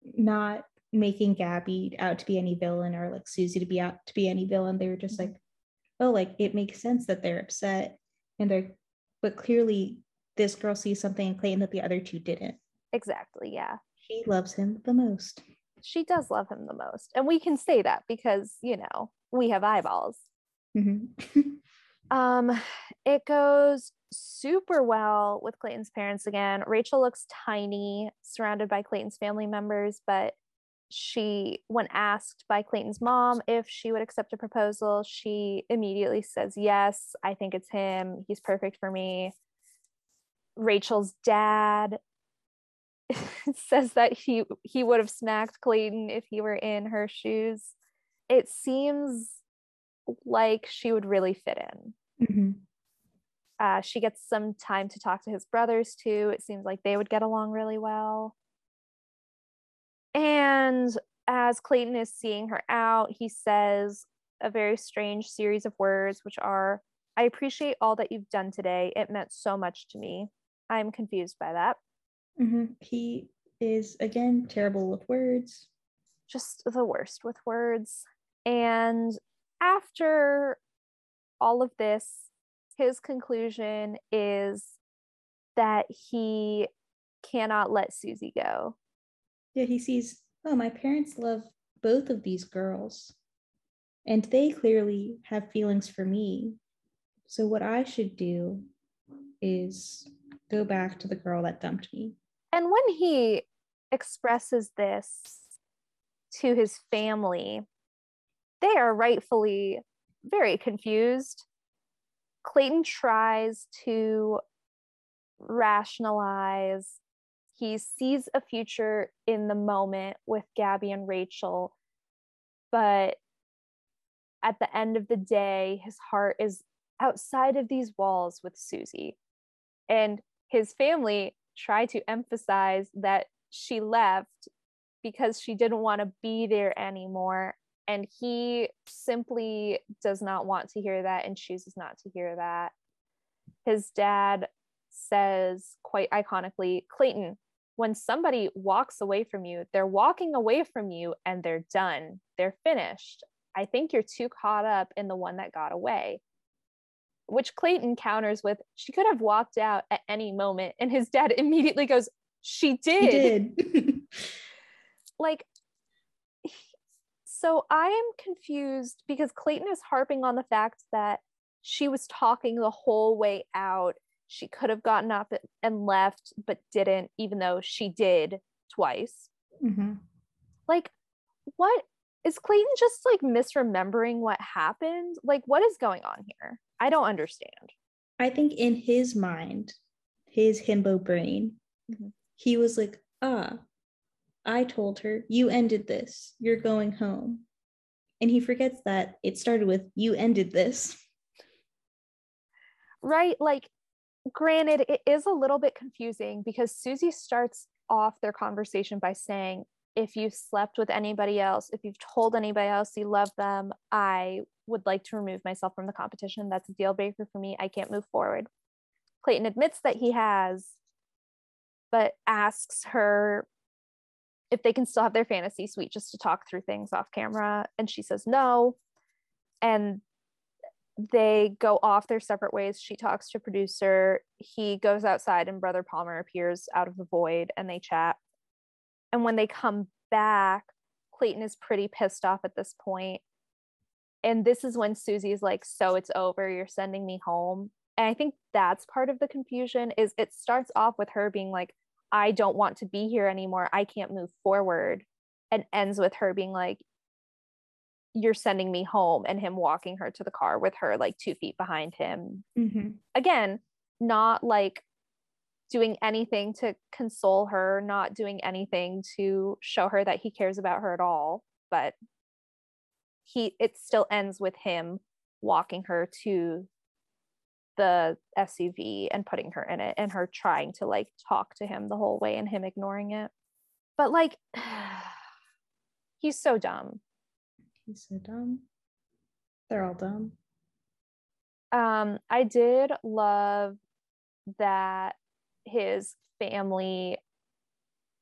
not making Gabby out to be any villain or like Susie to be out to be any villain. They were just Mhm. like, oh, like it makes sense that they're upset and they're, but clearly this girl sees something in Clayton that the other two didn't. Exactly. Yeah. She loves him the most. She does love him the most. And we can say that because, you know, we have eyeballs. Mhm. Um, it goes super well with Clayton's parents again. Rachel looks tiny, surrounded by Clayton's family members, but she, when asked by Clayton's mom if she would accept a proposal, she immediately says, Yes, I think it's him. He's perfect for me. Rachel's dad says that he he would have smacked Clayton if he were in her shoes. It seems like she would really fit in. Mm-hmm. Uh, she gets some time to talk to his brothers too. It seems like they would get along really well. And as Clayton is seeing her out, he says a very strange series of words, which are, I appreciate all that you've done today. It meant so much to me. I'm confused by that. Mm-hmm. He is, again, terrible with words. Just the worst with words. And after all of this, his conclusion is that he cannot let Susie go. Yeah, he sees, oh, my parents love both of these girls, and they clearly have feelings for me. So, what I should do is go back to the girl that dumped me. And when he expresses this to his family, they are rightfully very confused. Clayton tries to rationalize. He sees a future in the moment with Gabby and Rachel, but at the end of the day, his heart is outside of these walls with Susie. And his family try to emphasize that she left because she didn't want to be there anymore and he simply does not want to hear that and chooses not to hear that. His dad says quite iconically, Clayton, when somebody walks away from you, they're walking away from you and they're done. They're finished. I think you're too caught up in the one that got away. Which Clayton counters with, she could have walked out at any moment. And his dad immediately goes, She did. did. like, so I am confused because Clayton is harping on the fact that she was talking the whole way out. She could have gotten up and left, but didn't, even though she did twice. Mm-hmm. Like, what is Clayton just like misremembering what happened? Like, what is going on here? I don't understand. I think in his mind, his himbo brain, mm-hmm. he was like, ah, I told her, you ended this. You're going home. And he forgets that it started with, you ended this. Right. Like, granted, it is a little bit confusing because Susie starts off their conversation by saying, if you've slept with anybody else, if you've told anybody else you love them, I would like to remove myself from the competition. That's a deal breaker for me. I can't move forward. Clayton admits that he has, but asks her if they can still have their fantasy suite just to talk through things off camera. And she says no. And they go off their separate ways. She talks to producer. He goes outside and Brother Palmer appears out of the void and they chat. And when they come back, Clayton is pretty pissed off at this point. And this is when Susie's like, so it's over, you're sending me home. And I think that's part of the confusion is it starts off with her being like, I don't want to be here anymore. I can't move forward. And ends with her being like, You're sending me home, and him walking her to the car with her like two feet behind him. Mm-hmm. Again, not like doing anything to console her, not doing anything to show her that he cares about her at all. But he, it still ends with him walking her to the SUV and putting her in it and her trying to like talk to him the whole way and him ignoring it. But like he's so dumb. He's so dumb. They're all dumb. Um I did love that his family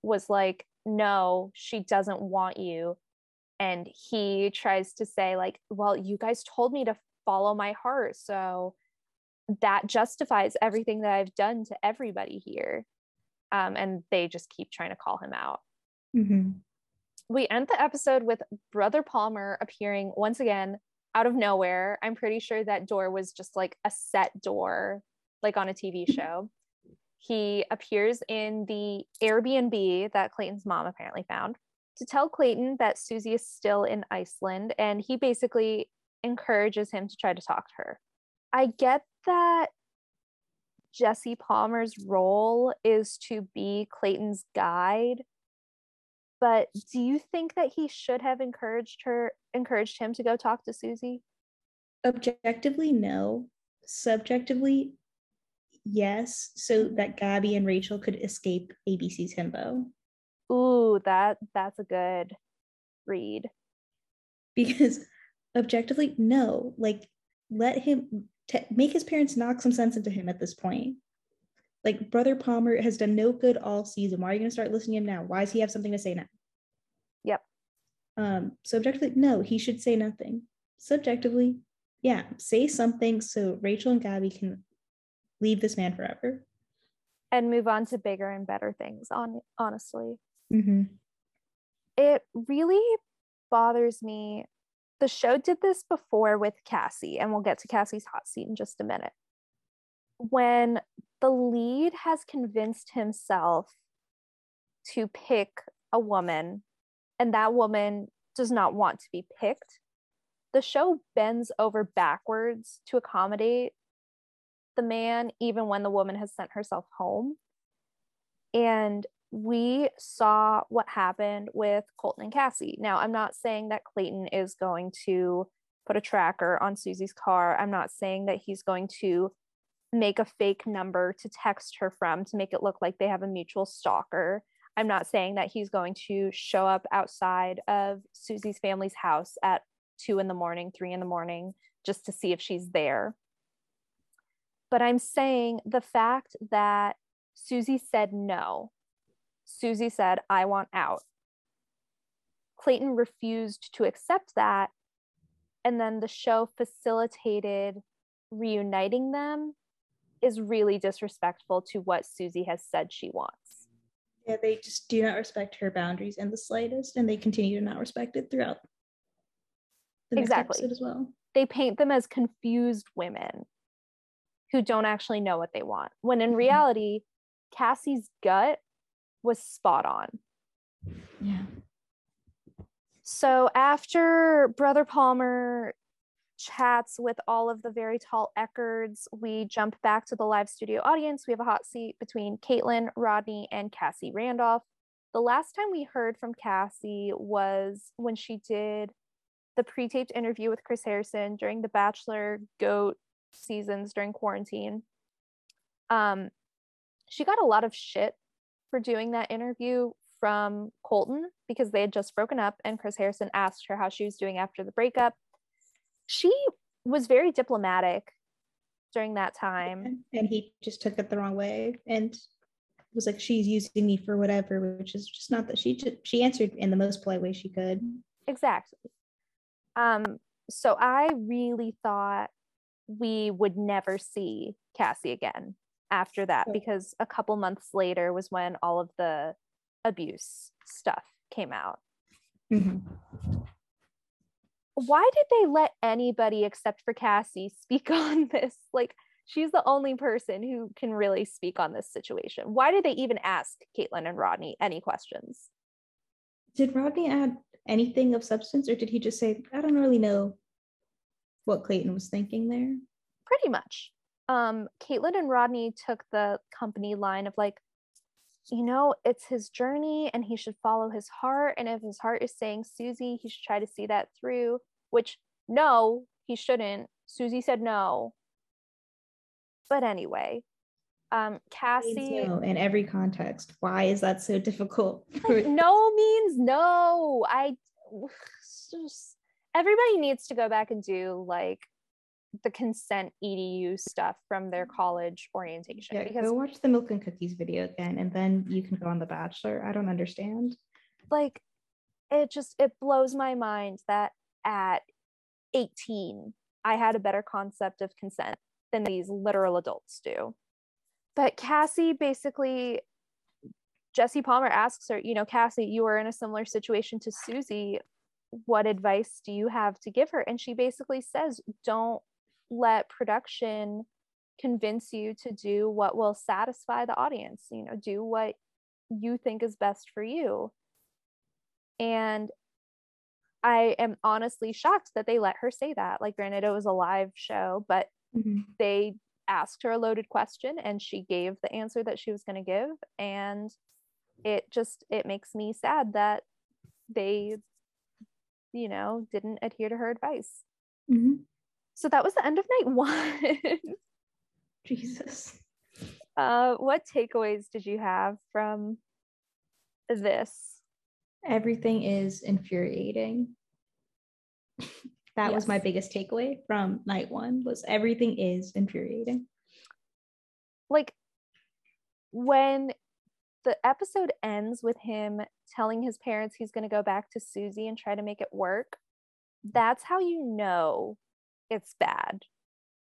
was like no, she doesn't want you and he tries to say like well you guys told me to follow my heart so that justifies everything that I've done to everybody here. Um, and they just keep trying to call him out. Mm-hmm. We end the episode with Brother Palmer appearing once again out of nowhere. I'm pretty sure that door was just like a set door, like on a TV show. he appears in the Airbnb that Clayton's mom apparently found to tell Clayton that Susie is still in Iceland, and he basically encourages him to try to talk to her. I get that Jesse Palmer's role is to be Clayton's guide. But do you think that he should have encouraged her, encouraged him to go talk to Susie? Objectively, no. Subjectively, yes. So mm-hmm. that Gabby and Rachel could escape ABC's himbo. Ooh, that that's a good read. Because objectively, no. Like, let him t- make his parents knock some sense into him at this point. Like, Brother Palmer has done no good all season. Why are you going to start listening to him now? Why does he have something to say now? Yep. Um, subjectively, no, he should say nothing. Subjectively, yeah, say something so Rachel and Gabby can leave this man forever and move on to bigger and better things. On honestly, mm-hmm. it really bothers me. The show did this before with Cassie, and we'll get to Cassie's hot seat in just a minute. When the lead has convinced himself to pick a woman, and that woman does not want to be picked, the show bends over backwards to accommodate the man, even when the woman has sent herself home. And we saw what happened with Colton and Cassie. Now, I'm not saying that Clayton is going to put a tracker on Susie's car. I'm not saying that he's going to make a fake number to text her from to make it look like they have a mutual stalker. I'm not saying that he's going to show up outside of Susie's family's house at two in the morning, three in the morning, just to see if she's there. But I'm saying the fact that Susie said no, Susie said, I want out. Clayton refused to accept that. And then the show facilitated reuniting them is really disrespectful to what Susie has said she wants. Yeah, they just do not respect her boundaries in the slightest, and they continue to not respect it throughout the exactly. as well. They paint them as confused women who don't actually know what they want. When in mm-hmm. reality, Cassie's gut was spot on. Yeah. So after Brother Palmer chats with all of the very tall Echards, we jump back to the live studio audience. We have a hot seat between Kaitlyn, Rodney, and Cassie Randolph. The last time we heard from Cassie was when she did the pre-taped interview with Chris Harrison during the Bachelor Goat seasons during quarantine. Um, she got a lot of shit for doing that interview from Colton because they had just broken up and Chris Harrison asked her how she was doing after the breakup. She was very diplomatic during that time. And he just took it the wrong way and was like, she's using me for whatever, which is just not that she just, she answered in the most polite way she could. Exactly. Um, so I really thought we would never see Cassie again after that because a couple months later was when all of the abuse stuff came out. Mm-hmm. Why did they let anybody except for Cassie speak on this? Like, she's the only person who can really speak on this situation. Why did they even ask Kaitlyn and Rodney any questions? Did Rodney add anything of substance, or did he just say, I don't really know what Clayton was thinking there? Pretty much. Um, Kaitlyn and Rodney took the company line of like, you know, it's his journey and he should follow his heart. And if his heart is saying Susie, he should try to see that through, which no, he shouldn't. Susie said no. But anyway, um cassie no in every context why is that so difficult no means no i just, everybody needs to go back and do like the consent edu stuff from their college orientation yeah, because go watch the milk and cookies video again and then you can go on the bachelor i don't understand like it just it blows my mind that at 18 i had a better concept of consent than these literal adults do but Cassie basically, Jesse Palmer asks her, you know, Cassie, you were in a similar situation to Susie. What advice do you have to give her? And she basically says, don't let production convince you to do what will satisfy the audience. You know, do what you think is best for you. And I am honestly shocked that they let her say that. Like, granted, it was a live show, but mm-hmm. they asked her a loaded question and she gave the answer that she was going to give and it just it makes me sad that they you know didn't adhere to her advice mm-hmm. so that was the end of night one jesus uh what takeaways did you have from this everything is infuriating that yes. was my biggest takeaway from night one was everything is infuriating like when the episode ends with him telling his parents he's going to go back to Susie and try to make it work, that's how you know it's bad.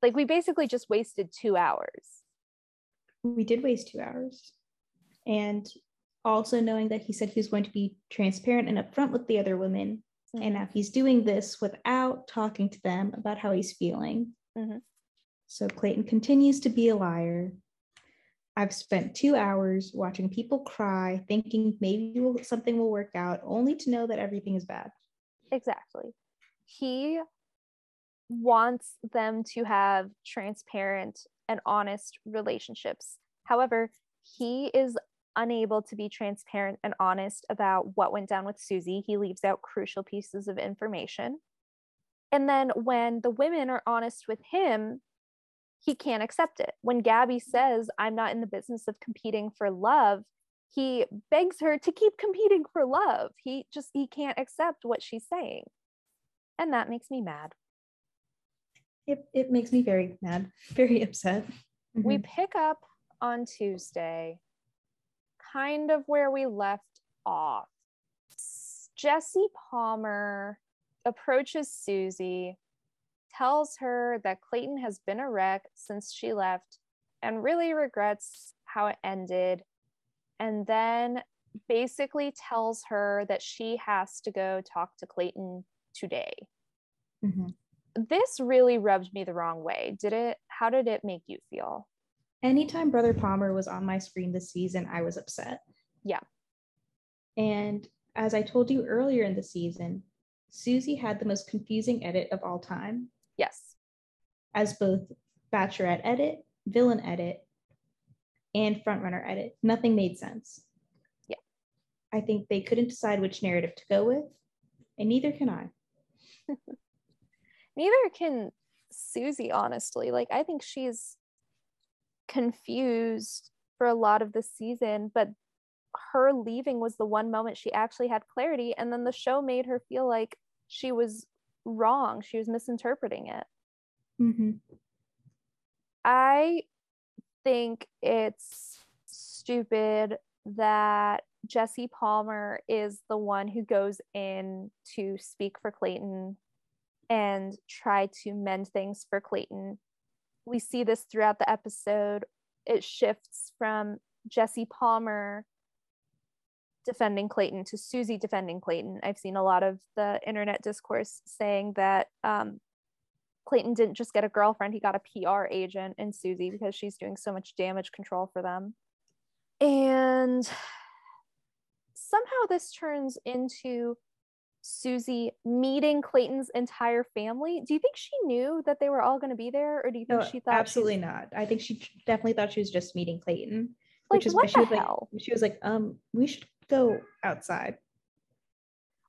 Like we basically just wasted 2 hours. We did waste 2 hours. And also knowing that he said he was going to be transparent and upfront with the other women mm-hmm. and now he's doing this without talking to them about how he's feeling. Mm-hmm. So Clayton continues to be a liar I've spent two hours watching people cry, thinking maybe will, something will work out, only to know that everything is bad. Exactly. He wants them to have transparent and honest relationships. However, he is unable to be transparent and honest about what went down with Susie. He leaves out crucial pieces of information. And then when the women are honest with him, he can't accept it. When Gabby says, I'm not in the business of competing for love, he begs her to keep competing for love. He just he can't accept what she's saying. And that makes me mad. It it makes me very mad, very upset. Mm-hmm. We pick up on Tuesday kind of where we left off. Jesse Palmer approaches Susie tells her that Clayton has been a wreck since she left and really regrets how it ended. And then basically tells her that she has to go talk to Clayton today. Mm-hmm. This really rubbed me the wrong way. Did it? How did it make you feel? Anytime Brother Palmer was on my screen this season, I was upset. Yeah. And as I told you earlier in the season, Susie had the most confusing edit of all time. Yes. As both Bachelorette edit, villain edit, and frontrunner edit. Nothing made sense. Yeah. I think they couldn't decide which narrative to go with, and neither can I. neither can Susie, honestly. Like, I think she's confused for a lot of the season, but her leaving was the one moment she actually had clarity. And then the show made her feel like she was wrong. She was misinterpreting it. Mm-hmm. I think it's stupid that Jesse Palmer is the one who goes in to speak for Clayton and try to mend things for Clayton. We see this throughout the episode. It shifts from Jesse Palmer defending Clayton to Susie defending Clayton. I've seen a lot of the internet discourse saying that um, Clayton didn't just get a girlfriend, he got a PR agent in Susie because she's doing so much damage control for them. And somehow this turns into Susie meeting Clayton's entire family. Do you think she knew that they were all going to be there, or do you think no, she thought? Absolutely not. I think she definitely thought she was just meeting Clayton. Like, which is what she was hell? like. She was like, um, we should go outside.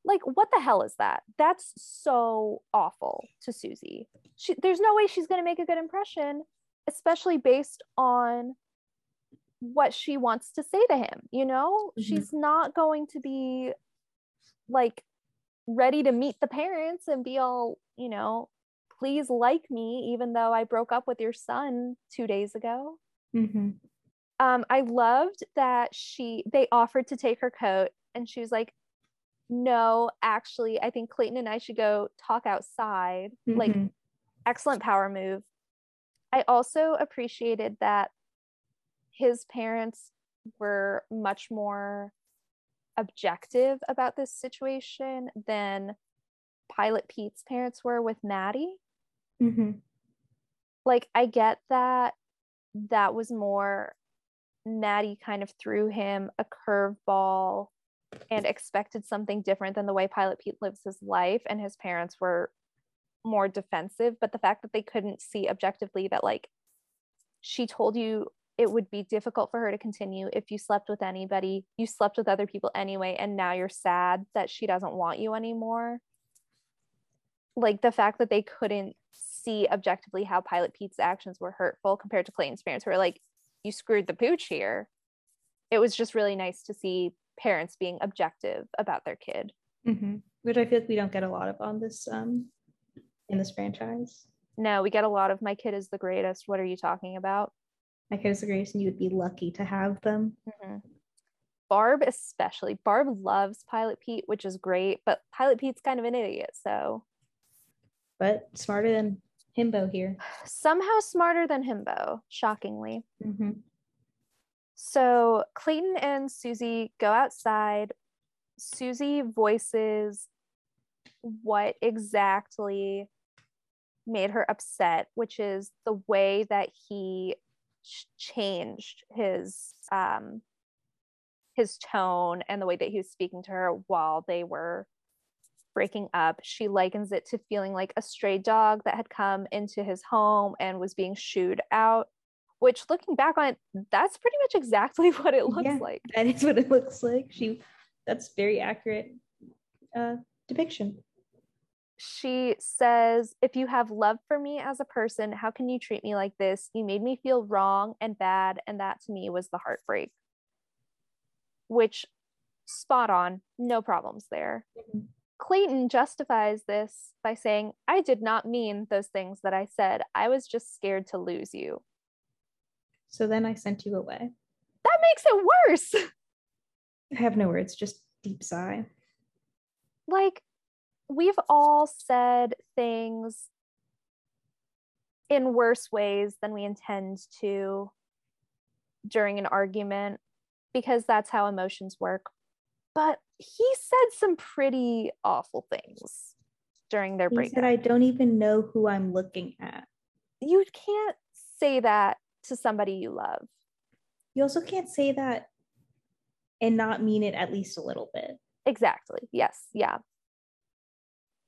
Like, what the hell is that? That's so awful to Susie. She, there's no way she's going to make a good impression, especially based on what she wants to say to him. You know, mm-hmm. she's not going to be like ready to meet the parents and be all, you know, please like me, even though I broke up with your son two days ago. Mm-hmm um, I loved that she they offered to take her coat and she was like, no, actually, I think Clayton and I should go talk outside. Mm-hmm. Like, excellent power move. I also appreciated that his parents were much more objective about this situation than Pilot Pete's parents were with Maddie. Mm-hmm. Like, I get that that was more Maddie kind of threw him a curveball and expected something different than the way Pilot Pete lives his life, and his parents were more defensive. But the fact that they couldn't see objectively that, like, she told you it would be difficult for her to continue if you slept with anybody. You slept with other people anyway, and now you're sad that she doesn't want you anymore. Like the fact that they couldn't see objectively how Pilot Pete's actions were hurtful compared to Clayton's parents, who are like, you screwed the pooch here. It was just really nice to see parents being objective about their kid. Mm-hmm. Which I feel like we don't get a lot of on this um in this franchise. No, we get a lot of my kid is the greatest. What are you talking about? My kid is the and you would be lucky to have them. Mm-hmm. Barb, especially. Barb loves Pilot Pete, which is great, but Pilot Pete's kind of an idiot. So, but smarter than Himbo here. Somehow smarter than Himbo, shockingly. Mm-hmm. So Clayton and Susie go outside. Susie voices what exactly made her upset, which is the way that he changed his um, his tone and the way that he was speaking to her while they were breaking up. She likens it to feeling like a stray dog that had come into his home and was being shooed out. Which, looking back on it, that's pretty much exactly what it looks yeah, like. That is what it looks like. She, that's very accurate uh, depiction she says, If you have love for me as a person, how can you treat me like this? You made me feel wrong and bad. And that to me was the heartbreak. Which, spot on, no problems there. Mm-hmm. Clayton justifies this by saying, I did not mean those things that I said. I was just scared to lose you. So then I sent you away. That makes it worse. I have no words, just deep sigh. Like, we've all said things in worse ways than we intend to during an argument because that's how emotions work. But he said some pretty awful things during their. He said, I don't even know who I'm looking at. You can't say that to somebody you love. You also can't say that and not mean it at least a little bit. Exactly. Yes. Yeah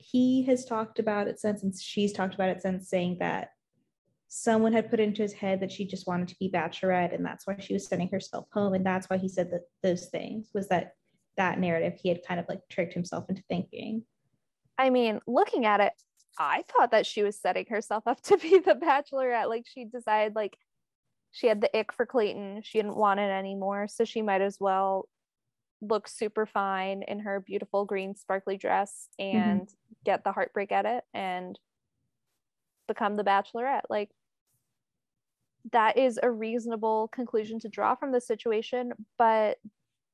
he has talked about it since, and she's talked about it since, saying that someone had put into his head that she just wanted to be bachelorette, and that's why she was sending herself home, and that's why he said that those things was that that narrative he had kind of like tricked himself into thinking. I mean, looking at it, I thought that she was setting herself up to be the bachelorette. Like she decided like she had the ick for Clayton. She didn't want it anymore. So she might as well look super fine in her beautiful green sparkly dress mm-hmm. and mm-hmm. Get the heartbreak edit and become the bachelorette. Like that is a reasonable conclusion to draw from the situation but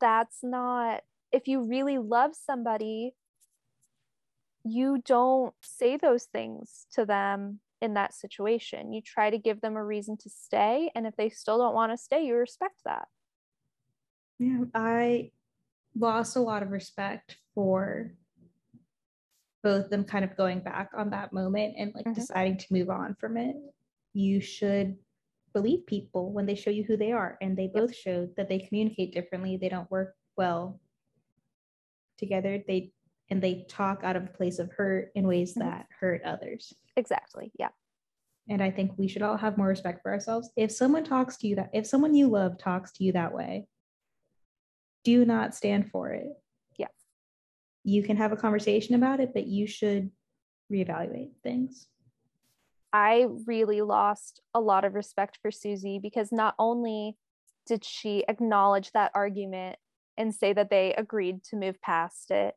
that's not if you really love somebody you don't say those things to them in that situation. You try to give them a reason to stay and if they still don't want to stay you respect that. Yeah i lost a lot of respect for both them kind of going back on that moment and like mm-hmm. deciding to move on from it. You should believe people when they show you who they are. And they both showed that they communicate differently. They don't work well together. They and they talk out of a place of hurt in ways mm-hmm. that hurt others. Exactly. Yeah. And I think we should all have more respect for ourselves. If someone talks to you that if someone you love talks to you that way, do not stand for it. You can have a conversation about it, but you should reevaluate things. I really lost a lot of respect for Susie because not only did she acknowledge that argument and say that they agreed to move past it,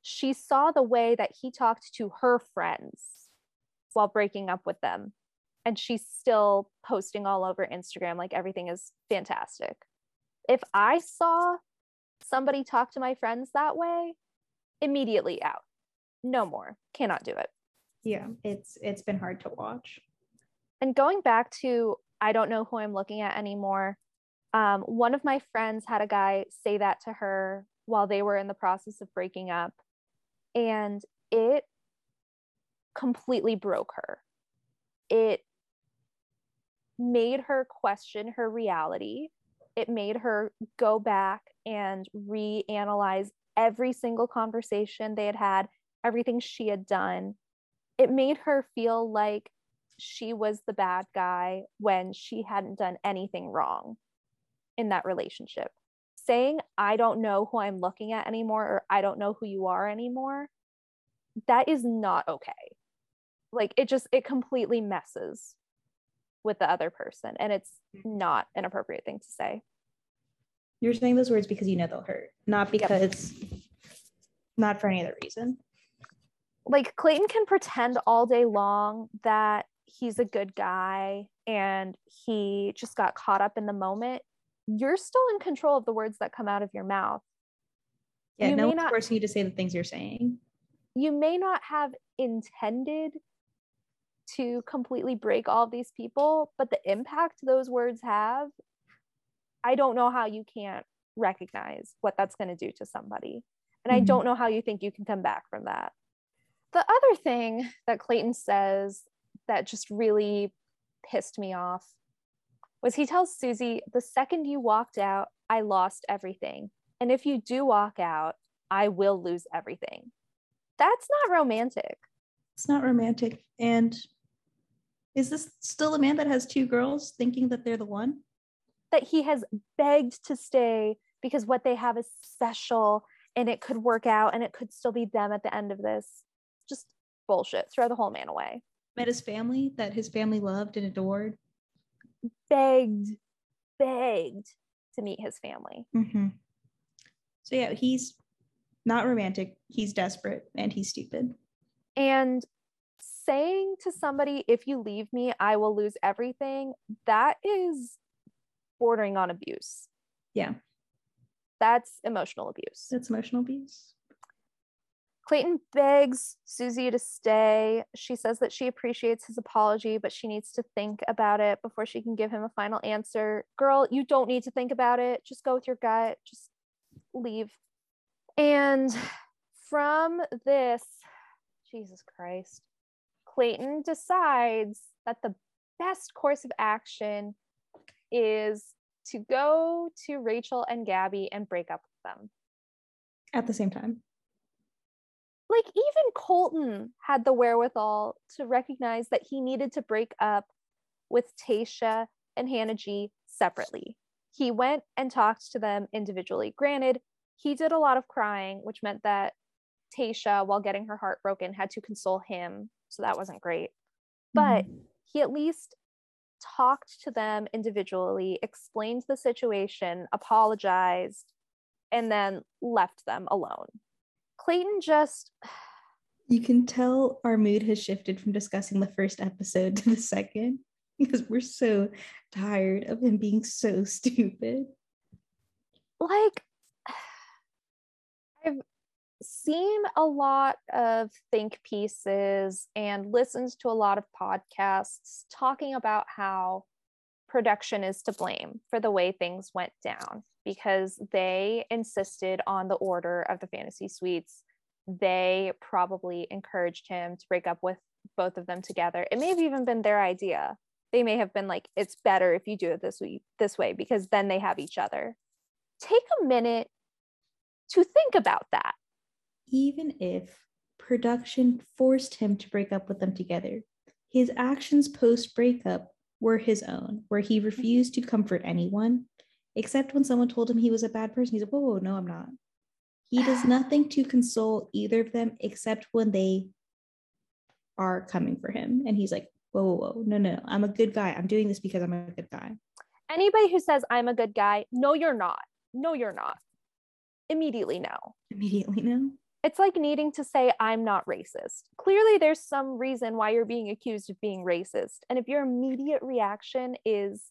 she saw the way that he talked to her friends while breaking up with them. And she's still posting all over Instagram like everything is fantastic. If I saw somebody talk to my friends that way, immediately out. No more. Cannot do it. Yeah, it's it's been hard to watch. And going back to I don't know who I'm looking at anymore. Um, one of my friends had a guy say that to her while they were in the process of breaking up. And it completely broke her. It made her question her reality it made her go back and reanalyze every single conversation they had had, everything she had done. It made her feel like she was the bad guy when she hadn't done anything wrong in that relationship. Saying, I don't know who I'm looking at anymore, or I don't know who you are anymore, that is not okay. Like it just, it completely messes with the other person. And it's mm-hmm. not an appropriate thing to say. You're saying those words because you know they'll hurt, not because, yep. not for any other reason. Like Clayton can pretend all day long that he's a good guy and he just got caught up in the moment. You're still in control of the words that come out of your mouth. Yeah, you no one's not, forcing you to say the things you're saying. You may not have intended to completely break all of these people, but the impact those words have, I don't know how you can't recognize what that's going to do to somebody. And mm-hmm. I don't know how you think you can come back from that. The other thing that Clayton says that just really pissed me off was he tells Susie, the second you walked out, I lost everything. And if you do walk out, I will lose everything. That's not romantic. It's not romantic. And is this still a man that has two girls thinking that they're the one? That he has begged to stay because what they have is special and it could work out and it could still be them at the end of this. Just bullshit. Throw the whole man away. Met his family that his family loved and adored. Begged, begged to meet his family. Mm-hmm. So, yeah, he's not romantic. He's desperate and he's stupid. And saying to somebody, if you leave me, I will lose everything, that is bordering on abuse. Yeah. That's emotional abuse. That's emotional abuse. Clayton begs Susie to stay. She says that she appreciates his apology, but she needs to think about it before she can give him a final answer. Girl, you don't need to think about it. Just go with your gut. Just leave. And from this, Jesus Christ, Clayton decides that the best course of action is to go to Rachel and Gabby and break up with them at the same time. Like, even Colton had the wherewithal to recognize that he needed to break up with Tayshia and Hannah G separately. He went and talked to them individually. Granted, he did a lot of crying, which meant that Tayshia, while getting her heart broken, had to console him so that wasn't great. But mm-hmm. he at least talked to them individually, explained the situation, apologized, and then left them alone. Clayton just. You can tell our mood has shifted from discussing the first episode to the second because we're so tired of him being so stupid. Like, I've seen a lot of think pieces and listened to a lot of podcasts talking about how production is to blame for the way things went down because they insisted on the order of the fantasy suites. They probably encouraged him to break up with both of them together. It may have even been their idea. They may have been like, it's better if you do it this way, this way, because then they have each other. Take a minute to think about that even if production forced him to break up with them together. His actions post breakup were his own, where he mm-hmm. refused to comfort anyone, except when someone told him he was a bad person. He's like, whoa, whoa, no, I'm not. He does nothing to console either of them except when they are coming for him. And he's like, whoa, whoa, whoa, no, no, no, I'm a good guy. I'm doing this because I'm a good guy. Anybody who says I'm a good guy, no, you're not. No, you're not. Immediately no. Immediately no it's like needing to say i'm not racist. Clearly there's some reason why you're being accused of being racist and if your immediate reaction is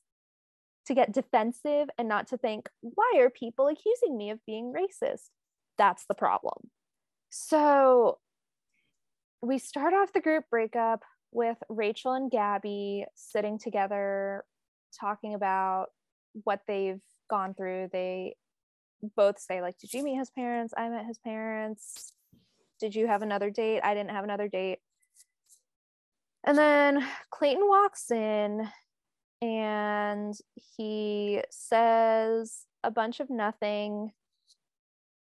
to get defensive and not to think why are people accusing me of being racist? That's the problem. So we start off the group breakup with rachel and gabby sitting together talking about what they've gone through. They both say like did you meet his parents? I met his parents. Did you have another date? I didn't have another date. And then clayton walks in and he says a bunch of nothing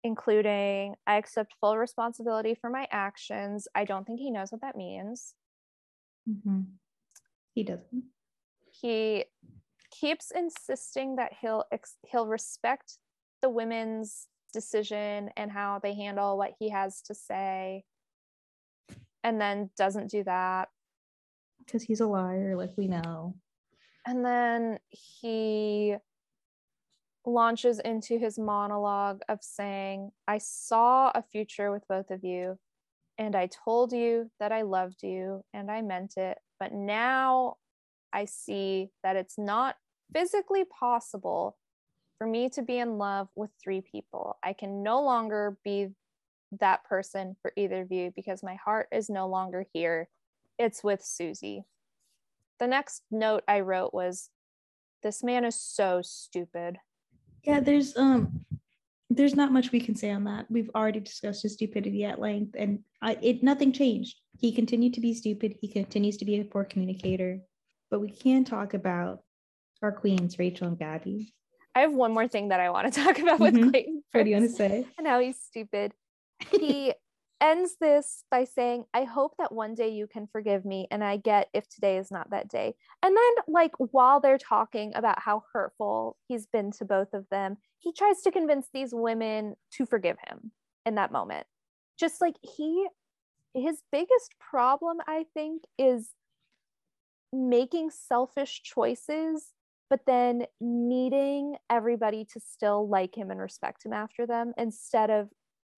including i accept full responsibility for my actions. I don't think he knows what that means. Mm-hmm. he doesn't. He keeps insisting that he'll ex- he'll respect the women's decision and how they handle what he has to say and then doesn't do that. Because he's a liar like we know. And then he launches into his monologue of saying i saw a future with both of you and i told you that i loved you and i meant it but now i see that it's not physically possible for me to be in love with three people. I can no longer be that person for either of you because my heart is no longer here. It's with Susie. The next note I wrote was this man is so stupid. Yeah, there's um there's not much we can say on that. We've already discussed his stupidity at length and I, it nothing changed. He continued to be stupid. He continues to be a poor communicator. But we can talk about our queens, Rachel and Gabby. I have one more thing that I want to talk about with mm-hmm. Clayton. What do you want to say? And how he's stupid. He ends this by saying, I hope that one day you can forgive me and I get if today is not that day. And then, like, while they're talking about how hurtful he's been to both of them, he tries to convince these women to forgive him in that moment. Just like he, his biggest problem, I think, is making selfish choices but then needing everybody to still like him and respect him after them instead of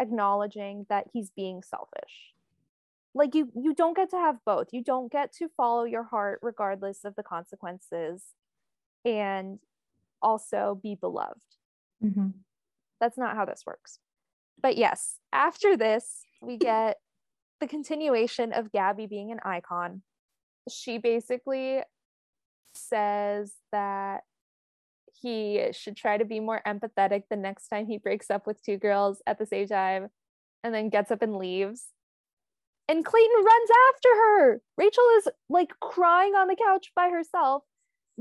acknowledging that he's being selfish. Like you you don't get to have both. You don't get to follow your heart regardless of the consequences and also be beloved. Mm-hmm. that's not how this works. But yes after this we get the continuation of gabby being an icon. She basically says that he should try to be more empathetic the next time he breaks up with two girls at the same time and then gets up and leaves. And Clayton runs after her. Rachel is like crying on the couch by herself.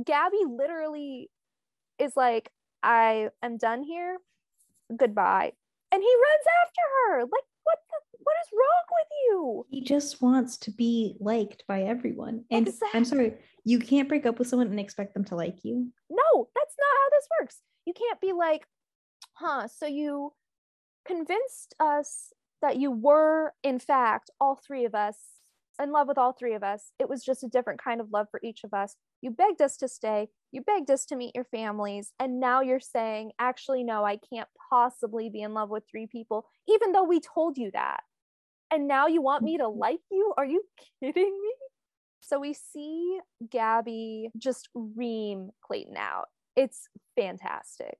Gabby literally is like, I am done here. Goodbye. And he runs after her. Like, what is wrong with you? He just wants to be liked by everyone. And exactly. I'm sorry, you can't break up with someone and expect them to like you. No, that's not how this works. You can't be like, huh, so you convinced us that you were, in fact, all three of us in love with all three of us. It was just a different kind of love for each of us. You begged us to stay. You begged us to meet your families. And now you're saying, actually, no, I can't possibly be in love with three people, even though we told you that. And now you want me to mm-hmm. like you? Are you kidding me? So we see Gabby just ream Clayton out. It's fantastic.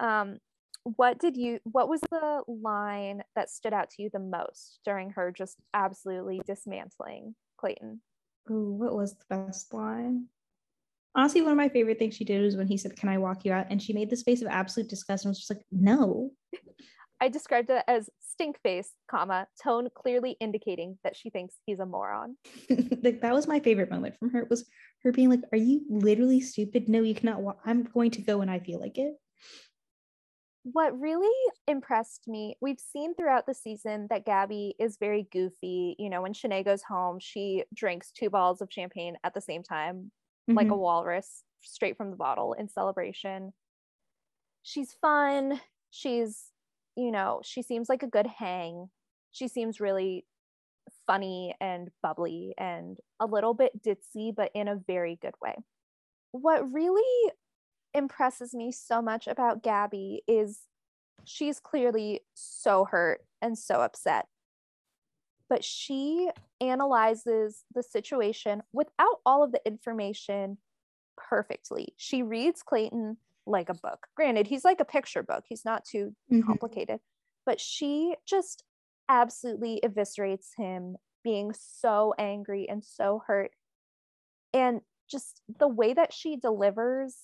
Um, what did you what was the line that stood out to you the most during her just absolutely dismantling Clayton? Ooh, what was the best line? Honestly, one of my favorite things she did was when he said, Can I walk you out? And she made this face of absolute disgust and was just like, No. I described it as stink face, comma, tone clearly indicating that she thinks he's a moron. like that was my favorite moment from her. It was her being like, Are you literally stupid? No, you cannot walk. I'm going to go when I feel like it. What really impressed me, we've seen throughout the season that Gabby is very goofy. You know, when Shanae goes home, she drinks two bottles of champagne at the same time, mm-hmm. like a mm-hmm. walrus, straight from the bottle in celebration. She's fun. She's you know, she seems like a good hang. She seems really funny and bubbly and a little bit ditzy, but in a very good way. What really impresses me so much about Gabby is she's clearly so hurt and so upset. But she analyzes the situation without all of the information perfectly. She reads Clayton like a book. Granted, he's like a picture book, he's not too mm-hmm. complicated, but she just absolutely eviscerates him being so angry and so hurt. And just the way that she delivers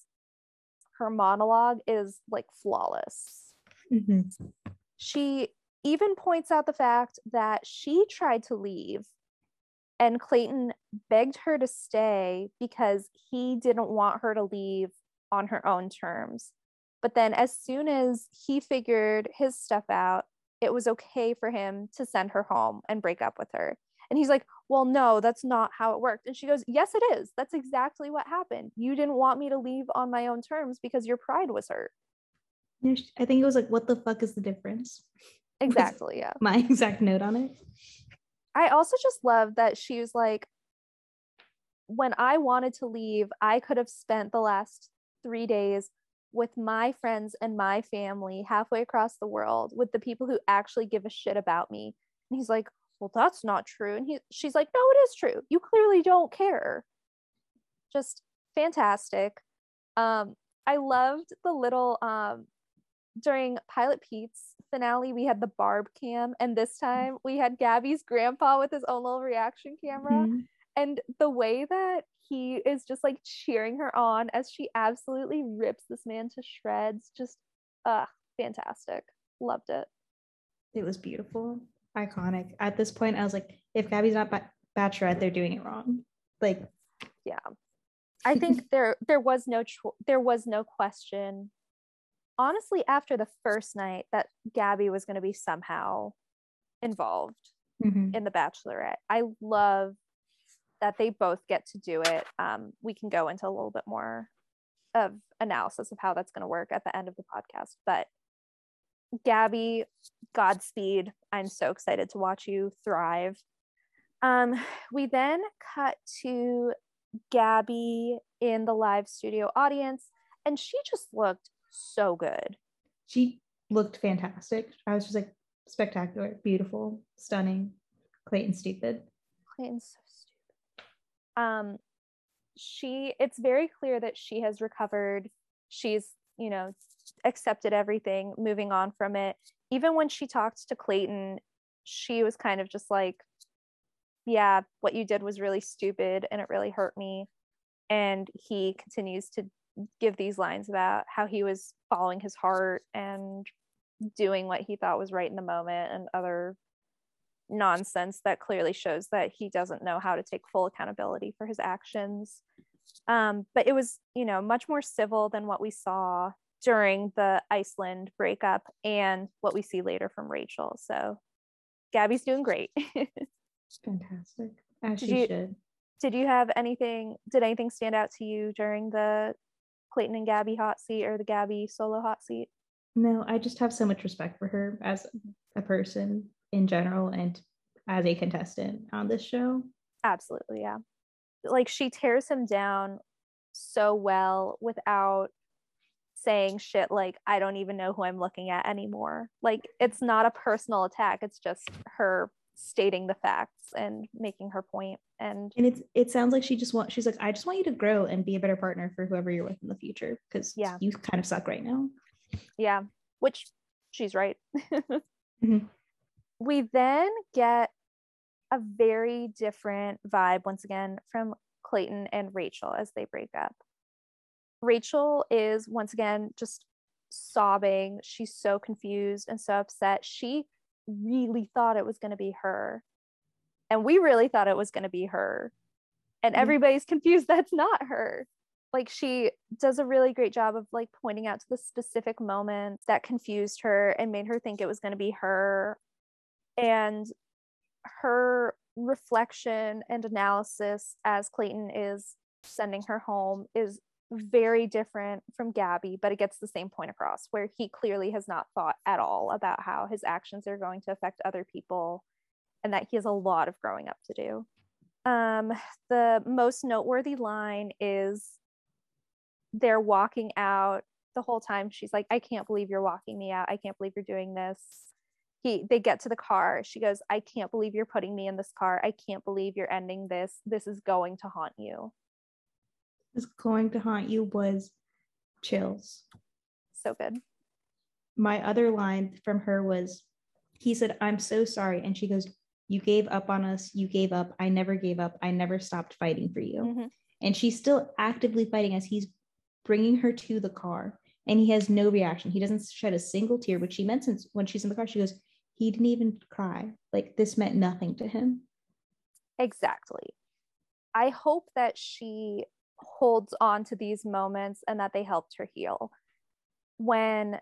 her monologue is like flawless. Mm-hmm. She even points out the fact that she tried to leave and Clayton begged her to stay because he didn't want her to leave on her own terms. But then, as soon as he figured his stuff out, it was okay for him to send her home and break up with her. And he's like, Well, no, that's not how it worked. And she goes, Yes, it is. That's exactly what happened. You didn't want me to leave on my own terms because your pride was hurt. I think it was like, What the fuck is the difference? Exactly. Yeah. My exact note on it. I also just love that she was like, when I wanted to leave, I could have spent the last three days with my friends and my family halfway across the world with the people who actually give a shit about me. And he's like, Well, that's not true. And he, she's like, No, it is true. You clearly don't care. Just fantastic. Um, I loved the little um during Pilot Pete's finale, we had the barb cam, and this time we had Gabby's grandpa with his own little reaction camera. Mm-hmm. And the way that he is just like cheering her on as she absolutely rips this man to shreds, just uh fantastic. Loved it. It was beautiful, iconic. At this point, I was like, if Gabby's not ba- Bachelorette, they're doing it wrong. Like, yeah. I think there there was no cho- there was no question honestly after the first night that Gabby was going to be somehow involved mm-hmm. in the Bachelorette. I love that they both get to do it. Um, we can go into a little bit more of analysis of how that's going to work at the end of the podcast. But Gabby, Godspeed. I'm so excited to watch you thrive. Um, we then cut to Gabby in the live studio audience, and she just looked so good. She looked fantastic. I was just like spectacular, beautiful, stunning. Clayton stupid. Clayton's so. Um, she it's very clear that she has recovered. She's, you know, accepted everything, moving on from it. Even when she talked to Clayton, she was kind of just like, yeah, what you did was really stupid and it really hurt me. And he continues to give these lines about how he was following his heart and doing what he thought was right in the moment and other nonsense that clearly shows that he doesn't know how to take full accountability for his actions. Um, but it was, you know, much more civil than what we saw during the Iceland breakup and what we see later from Rachel. So Gabby's doing great. Fantastic. As did she you, should. Did you have anything, did anything stand out to you during the Clayton and Gabby hot seat or the Gabby solo hot seat? No, I just have so much respect for her as a person in general and as a contestant on this show. Absolutely, yeah. Like she tears him down so well without saying shit like I don't even know who I'm looking at anymore. Like it's not a personal attack, it's just her stating the facts and making her point and and it's it sounds like she just wants she's like i just want you to grow and be a better partner for whoever you're with in the future because yeah you kind of suck right now yeah which she's right mm-hmm. We then get a very different vibe once again from clayton and rachel as they break up rachel is once again just sobbing she's so confused and so upset she really thought it was going to be her. And we really thought it was going to be her. And mm-hmm. everybody's confused that's not her. Like she does a really great job of like pointing out to the specific moment that confused her and made her think it was going to be her. And her reflection and analysis as Clayton is sending her home is very different from Gabby, but it gets the same point across where he clearly has not thought at all about how his actions are going to affect other people and that he has a lot of growing up to do. Um, the most noteworthy line is they're walking out the whole time. She's like, I can't believe you're walking me out. I can't believe you're doing this. He, they get to the car. She goes, I can't believe you're putting me in this car. I can't believe you're ending this. This is going to haunt you is going to haunt you was chills. So good. My other line from her was, he said, I'm so sorry. And she goes, You gave up on us. You gave up. I never gave up. I never stopped fighting for you. Mm-hmm. And she's still actively fighting as he's bringing her to the car. And he has no reaction. He doesn't shed a single tear, which she mentions when she's in the car. She goes, He didn't even cry. Like this meant nothing to him. Exactly. I hope that she holds on to these moments and that they helped her heal. When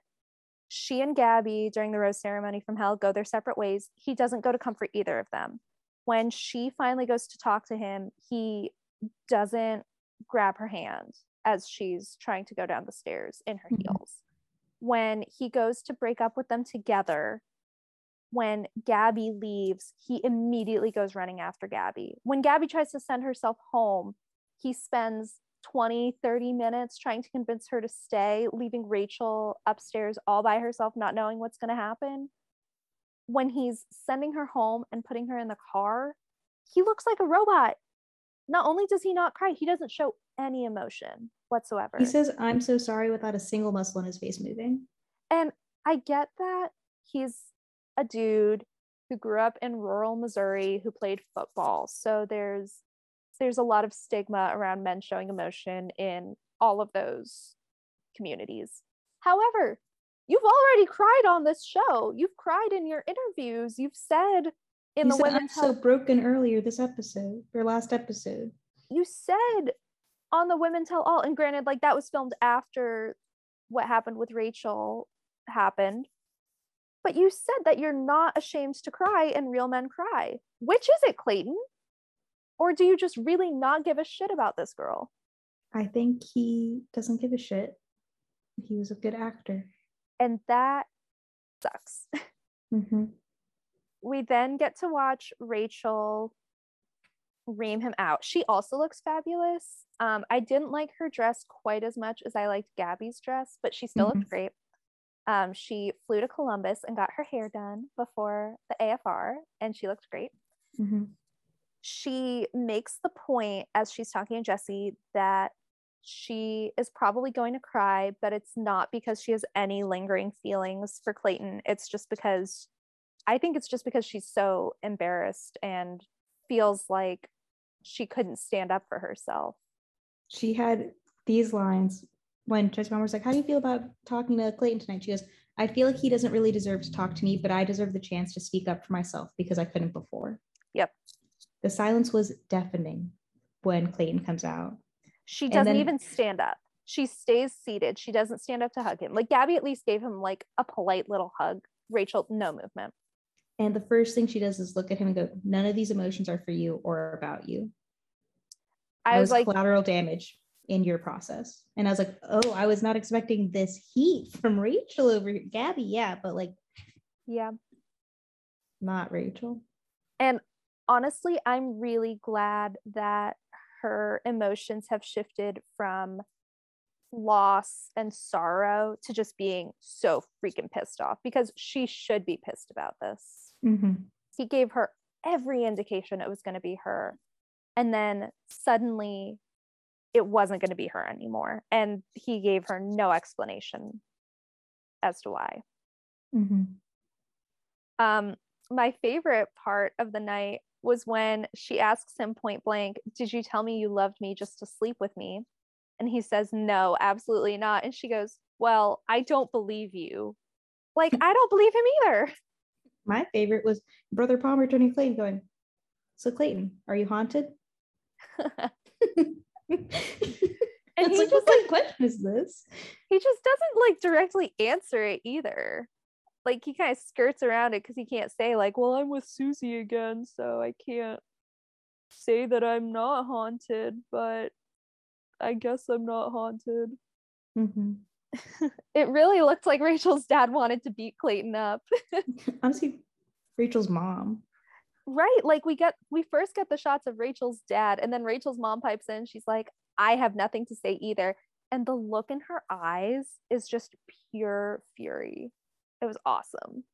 she and Gabby during the rose ceremony from hell go their separate ways, he doesn't go to comfort either of them. when she finally goes to talk to him, he doesn't grab her hand as she's trying to go down the stairs in her Mhm. heels. When he goes to break up with them together, when Gabby leaves, he immediately goes running after Gabby. When Gabby tries to send herself home, he spends 20, 30 minutes trying to convince her to stay, leaving Rachel upstairs all by herself, not knowing what's going to happen. When he's sending her home and putting her in the car, he looks like a robot. Not only does he not cry, he doesn't show any emotion whatsoever. He says, I'm so sorry without a single muscle in his face moving. And I get that he's a dude who grew up in rural Missouri who played football. So there's there's a lot of stigma around men showing emotion in all of those communities. However, you've already cried on this show. You've cried in your interviews. You've said in You the said, I'm women's so broken earlier this episode, your last episode. you said on the women tell all and granted like that was filmed after what happened with rachel happened but you said that you're not ashamed to cry and real men cry. Which is it clayton? Or do you just really not give a shit about this girl? I think he doesn't give a shit. He was a good actor. and that sucks. Mm-hmm. we then get to watch rachel ream him out. She also looks fabulous. Um i didn't like her dress quite as much as i liked gabby's dress but she still looked great um she flew to columbus and got her hair done before the afr and she looked great. Mm-hmm. she makes the point as she's talking to jesse that she is probably going to cry but it's not because she has any lingering feelings for clayton. It's just because i think it's just because she's so embarrassed and feels like she couldn't stand up for herself. She had these lines when Jesse Mom was like, How do you feel about talking to Clayton tonight? She goes, I feel like he doesn't really deserve to talk to me, but I deserve the chance to speak up for myself because I couldn't before. Yep. The silence was deafening when Clayton comes out. she doesn't then- even stand up she stays seated she doesn't stand up to hug him like gabby at least gave him like a polite little hug rachel no movement And the first thing she does is look at him and go, None of these emotions are for you or about you. i That was like collateral damage in your process. And I was like, Oh, I was not expecting this heat from Rachel over here. Gabby, yeah, but like yeah not Rachel. And honestly, I'm really glad that her emotions have shifted from loss and sorrow to just being so freaking pissed off because she should be pissed about this. Mm-hmm. He gave her every indication it was going to be her. And then suddenly it wasn't going to be her anymore. And he gave her no explanation as to why. Mm-hmm. um my favorite part of the night was when she asks him point blank did you tell me you loved me just to sleep with me and he says no absolutely not and she goes well i don't believe you like i don't believe him either My favorite was Brother Palmer turning Clayton going, So Clayton, are you haunted? and And he like, just, what kind question is this? he just doesn't like directly answer it either like he kind of skirts around it because he can't say like well i'm with susie again so i can't say that i'm not haunted but i guess i'm not haunted Mm-hmm. it really looked like Rachel's dad wanted to beat Clayton up. Honestly, Rachel's mom. Right. Like we get we first get the shots of Rachel's dad and then Rachel's mom pipes in. She's like, I have nothing to say either. And the look in her eyes is just pure fury. It was awesome.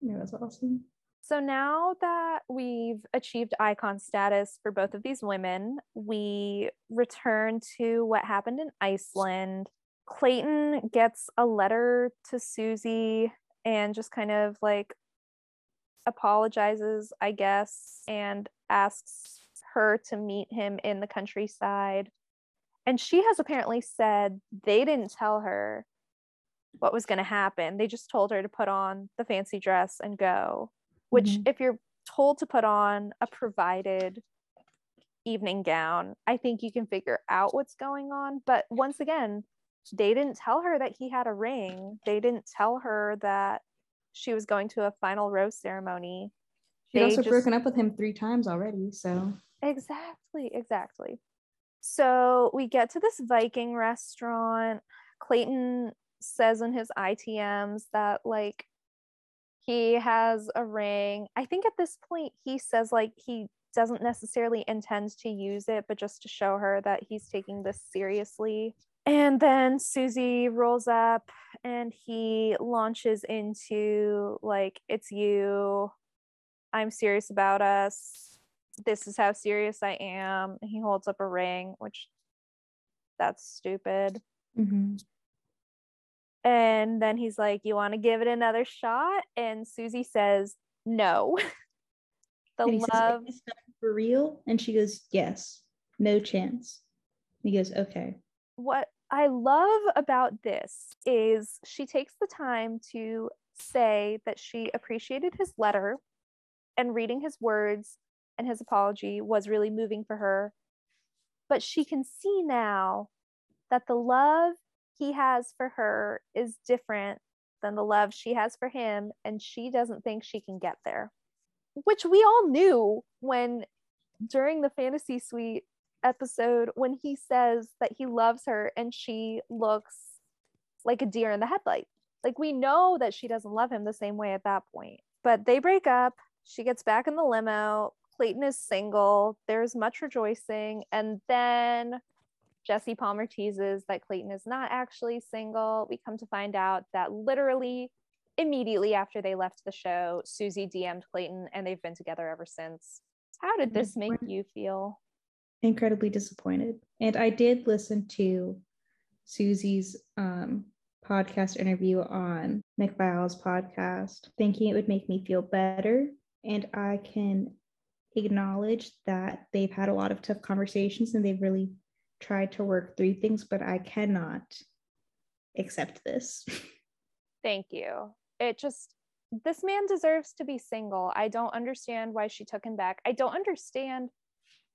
Yeah, that's awesome. So now that we've achieved icon status for both of these women, we return to what happened in Iceland. Clayton gets a letter to Susie and just kind of like apologizes, I guess, and asks her to meet him in the countryside. And she has apparently said they didn't tell her what was going to happen. They just told her to put on the fancy dress and go which Mhm. if you're told to put on a provided evening gown i think you can figure out what's going on but once again they didn't tell her that he had a ring they didn't tell her that she was going to a final rose ceremony She'd also just- broken up with him three times already. So Exactly, exactly. So we get to this Viking restaurant. Clayton says in his ITMs that like he has a ring. I think at this point he says like he doesn't necessarily intend to use it, but just to show her that he's taking this seriously. And then Susie rolls up and he launches into like, it's you. I'm serious about us. This is how serious I am. And he holds up a ring, which that's stupid. Mm-hmm. And then he's like, You want to give it another shot? And Susie says, No. the And he says, love. "Is this for real? And she goes, Yes, no chance. He goes, Okay. What I love about this is she takes the time to say that she appreciated his letter and reading his words and his apology was really moving for her. But she can see now that the love he has for her is different than the love she has for him, and she doesn't think she can get there. Which we all knew when during the fantasy suite episode when he says that he loves her and she looks like a deer in the headlight. Like we know that she doesn't love him the same way at that point. But they break up. She gets back in the limo. Clayton is single. There's much rejoicing. And then Jesse Palmer teases that Clayton is not actually single. We come to find out that literally immediately after they left the show, Susie DM'd Clayton and they've been together ever since. How did this mm-hmm. make you feel? Incredibly disappointed. And I did listen to Susie's um, podcast interview on Nick Viall's podcast, thinking it would make me feel better. And I can acknowledge that they've had a lot of tough conversations and they've really tried to work through things, but I cannot accept this. Thank you. It just, this man deserves to be single. I don't understand why she took him back. I don't understand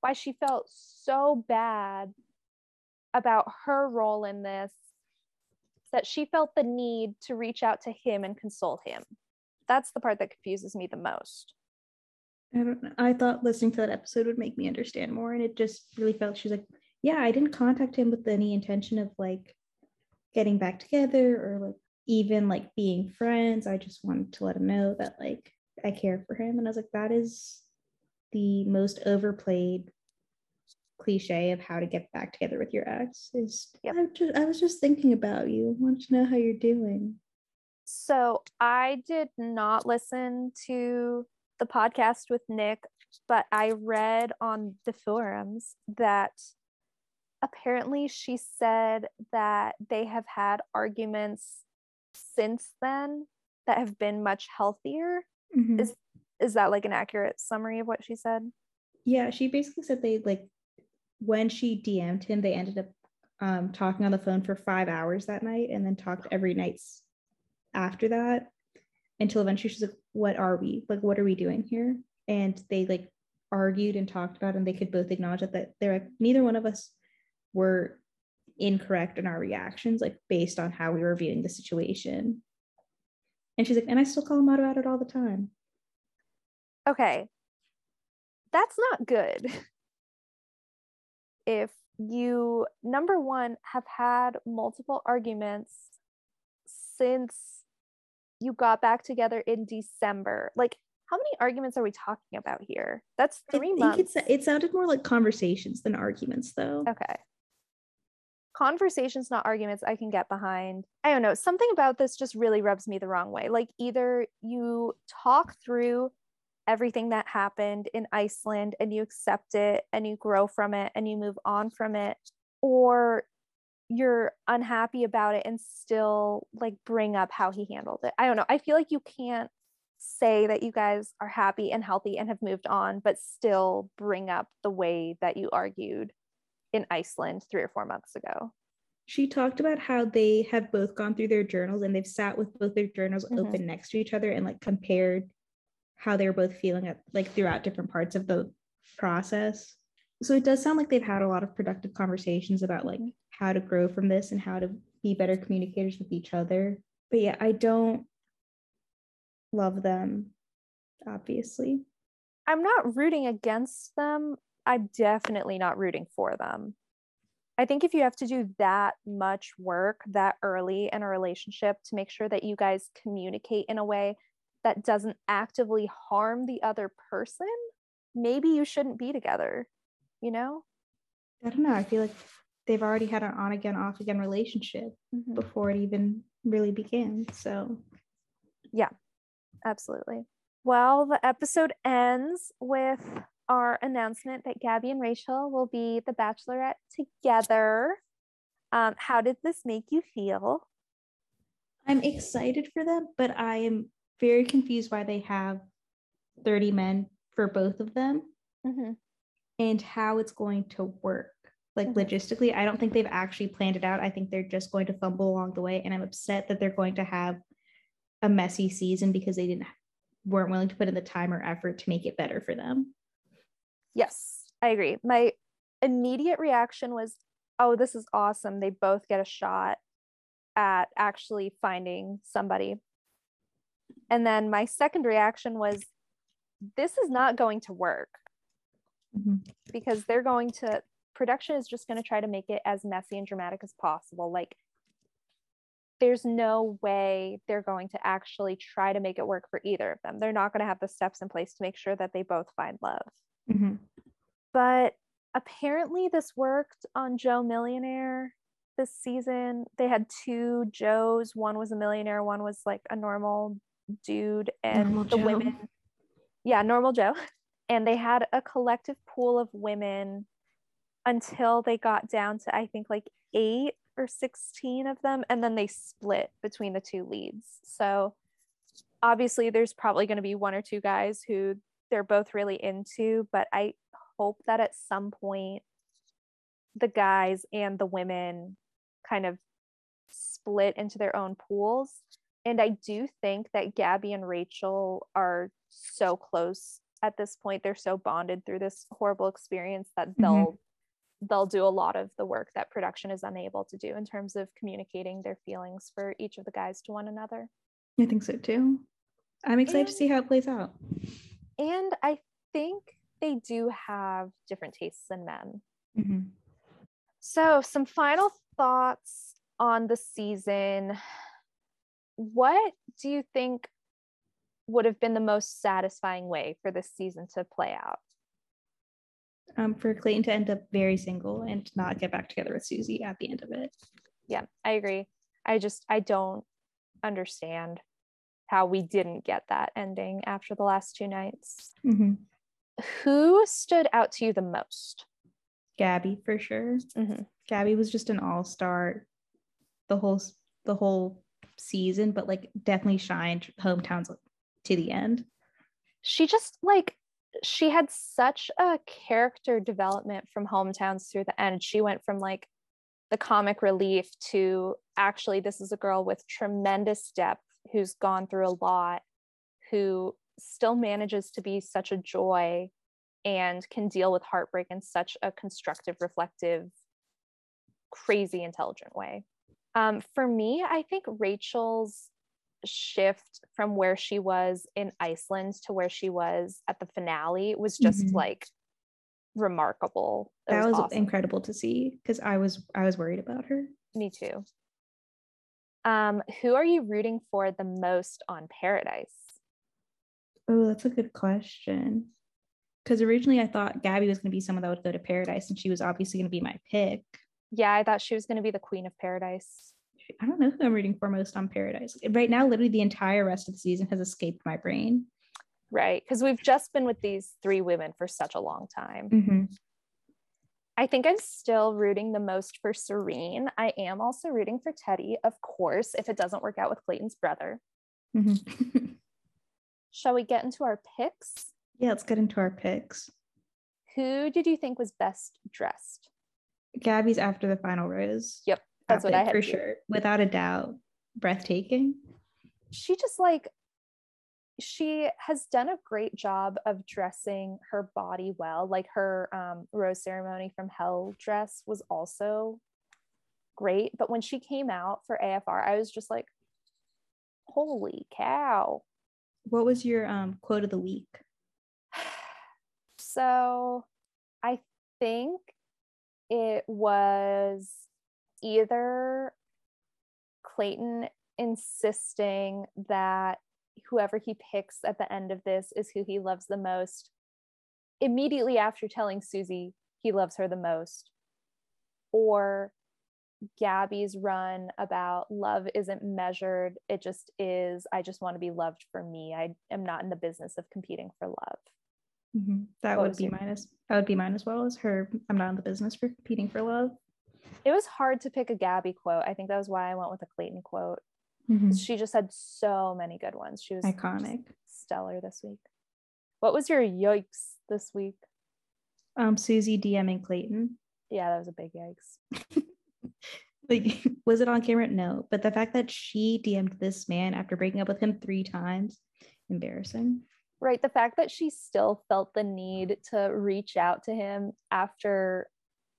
why she felt so bad about her role in this that she felt the need to reach out to him and console him. That's the part that confuses me the most. I don't know. I thought listening to that episode would make me understand more. And it just really felt she was like, yeah, I didn't contact him with any intention of like getting back together or like even like being friends. I just wanted to let him know that like I care for him. And I was like, that is the most overplayed cliche of how to get back together with your ex is Yep. I just I was just thinking about you. I wanted to know how you're doing. So I did not listen to the podcast with Nick, but I read on the forums that apparently she said that they have had arguments since then that have been much healthier. Mhm. Is is that like an accurate summary of what she said? Yeah, she basically said they like when she DM'd him, they ended up um, talking on the phone for five hours that night and then talked every night after that until eventually she's like, What are we? Like, what are we doing here? And they like argued and talked about it, and they could both acknowledge that, that they're like, neither one of us were incorrect in our reactions, like based on how we were viewing the situation. And she's like, and I still call him out about it all the time. Okay. That's not good. if you, number one, have had multiple arguments since you got back together in December, like how many arguments are we talking about here? That's I three think months. it's it sounded more like conversations than arguments though. Okay. Conversations, not arguments, I can get behind. I don't know. Something about this just really rubs me the wrong way. Like, either you talk through everything that happened in Iceland and you accept it and you grow from it and you move on from it, or you're unhappy about it and still like bring up how he handled it. I don't know. I feel like you can't say that you guys are happy and healthy and have moved on, but still bring up the way that you argued in Iceland three or four months ago. She talked about how they have both gone through their journals and they've sat with both their journals Mhm. open next to each other and like compared how they're both feeling at like throughout different parts of the process. So it does sound like they've had a lot of productive conversations about like how to grow from this and how to be better communicators with each other. But yeah, I don't love them, obviously. I'm not rooting against them. I'm definitely not rooting for them. I think if you have to do that much work that early in a relationship to make sure that you guys communicate in a way that doesn't actively harm the other person, maybe you shouldn't be together, you know? I don't know. I feel like they've already had an on again, off again relationship mm-hmm. before it even really began. So, yeah, absolutely. Well, the episode ends with our announcement that Gabby and Rachel will be the Bachelorette together. Um, how did this make you feel? I'm excited for them, but I am very confused why they have 30 men for both of them mm-hmm. and how it's going to work. Like mm-hmm. logistically, I don't think they've actually planned it out. I think they're just going to fumble along the way. And I'm upset that they're going to have a messy season because they didn't weren't willing to put in the time or effort to make it better for them. Yes, I agree. My immediate reaction was, oh, this is awesome. They both get a shot at actually finding somebody. And then my second reaction was, this is not going to work mm-hmm. because they're going to, production is just going to try to make it as messy and dramatic as possible. Like, there's no way they're going to actually try to make it work for either of them. They're not going to have the steps in place to make sure that they both find love. Mm-hmm. But apparently, this worked on Joe Millionaire this season. They had two Joes. One was a millionaire, one was like a normal dude. And normal the Joe. women, yeah, normal Joe. And they had a collective pool of women until they got down to, I think, like eight or 16 of them and then they split between the two leads so obviously there's probably going to be one or two guys who they're both really into but i hope that at some point the guys and the women kind of split into their own pools and i do think that gabby and rachel are so close at this point they're so bonded through this horrible experience that they'll mm-hmm they'll do a lot of the work that production is unable to do in terms of communicating their feelings for each of the guys to one another. I think so too. I'm excited and, to see how it plays out. And I think they do have different tastes than men. Mm-hmm. So, some final thoughts on the season. What do you think would have been the most satisfying way for this season to play out? um, for Clayton to end up very single and not get back together with Susie at the end of it. Yeah, I agree. I just I don't understand how we didn't get that ending after the last two nights. Mm-hmm. Who stood out to you the most? Gabby for sure. Mm-hmm. Gabby was just an all star the whole the whole season, but like definitely shined hometowns to the end. She just like she had such a character development from hometowns through the end. She went from like the comic relief to actually this is a girl with tremendous depth who's gone through a lot, who still manages to be such a joy and can deal with heartbreak in such a constructive, reflective, crazy intelligent way. Um, for me, I think Rachel's shift from where she was in Iceland to where she was at the finale was just mm-hmm. like remarkable. It that was, was awesome. incredible to see because I was I was worried about her. Me too. Um, who are you rooting for the most on Paradise? Oh, that's a good question. Because originally I thought Gabby was going to be someone that would go to Paradise, and she was obviously going to be my pick. Yeah, I thought she was going to be the Queen of Paradise. I don't know who I'm rooting for most on Paradise. Right now, literally the entire rest of the season has escaped my brain. Right. Because we've just been with these three women for such a long time. Mm-hmm. I think I'm still rooting the most for Serene. I am also rooting for Teddy, of course, if it doesn't work out with Clayton's brother. Mm-hmm. Shall we get into our picks? Yeah, let's get into our picks. Who did you think was best dressed? Gabby's after the final rose. Yep. That's what I had for sure, without a doubt, breathtaking. She just like she has done a great job of dressing her body well. Like her um, rose ceremony from Hell dress was also great, but when she came out for AFR, I was just like, "Holy cow!" What was your um, quote of the week? So I think it was either Clayton insisting that whoever he picks at the end of this is who he loves the most immediately after telling Susie he loves her the most, or Gabby's run about love isn't measured, it just is. I just want to be loved for me. I am not in the business of competing for love. Mm-hmm. That What would be your- mine as that would be mine as well as her. I'm not in the business for competing for love. It was hard to pick a Gabby quote. I think that was why I went with a Clayton quote. Mhm. She just had so many good ones. She was Iconic. stellar this week. What was your yikes this week? Um, Susie DMing Clayton. Yeah, that was a big yikes. Like, was it on camera? No, but the fact that she DM'd this man after breaking up with him three times, embarrassing. Right. The fact that she still felt the need to reach out to him after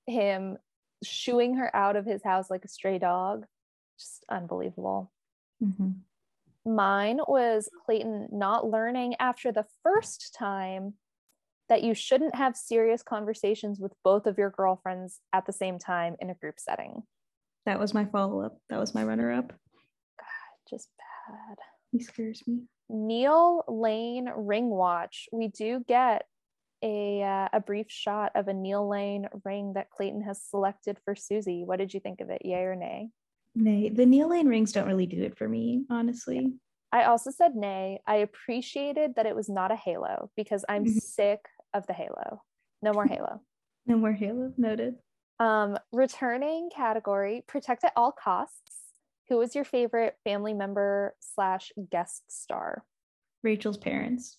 him shooing her out of his house like a stray dog, just unbelievable. Mhm. Mine was Clayton not learning after the first time that you shouldn't have serious conversations with both of your girlfriends at the same time in a group setting. That was my follow up. That was my runner up. God, just bad. He scares me. Neil Lane ring watch. We do get a uh, a brief shot of a Neil Lane ring that Clayton has selected for Susie. What did you think of it? Yay or nay? Nay, the Neil Lane rings don't really do it for me, honestly. I also said nay. I appreciated that it was not a halo because I'm Mhm. sick of the halo. No more halo. No more Halo. Noted. Um, returning category: protect at all costs. Who was your favorite family member slash guest star? Rachel's parents.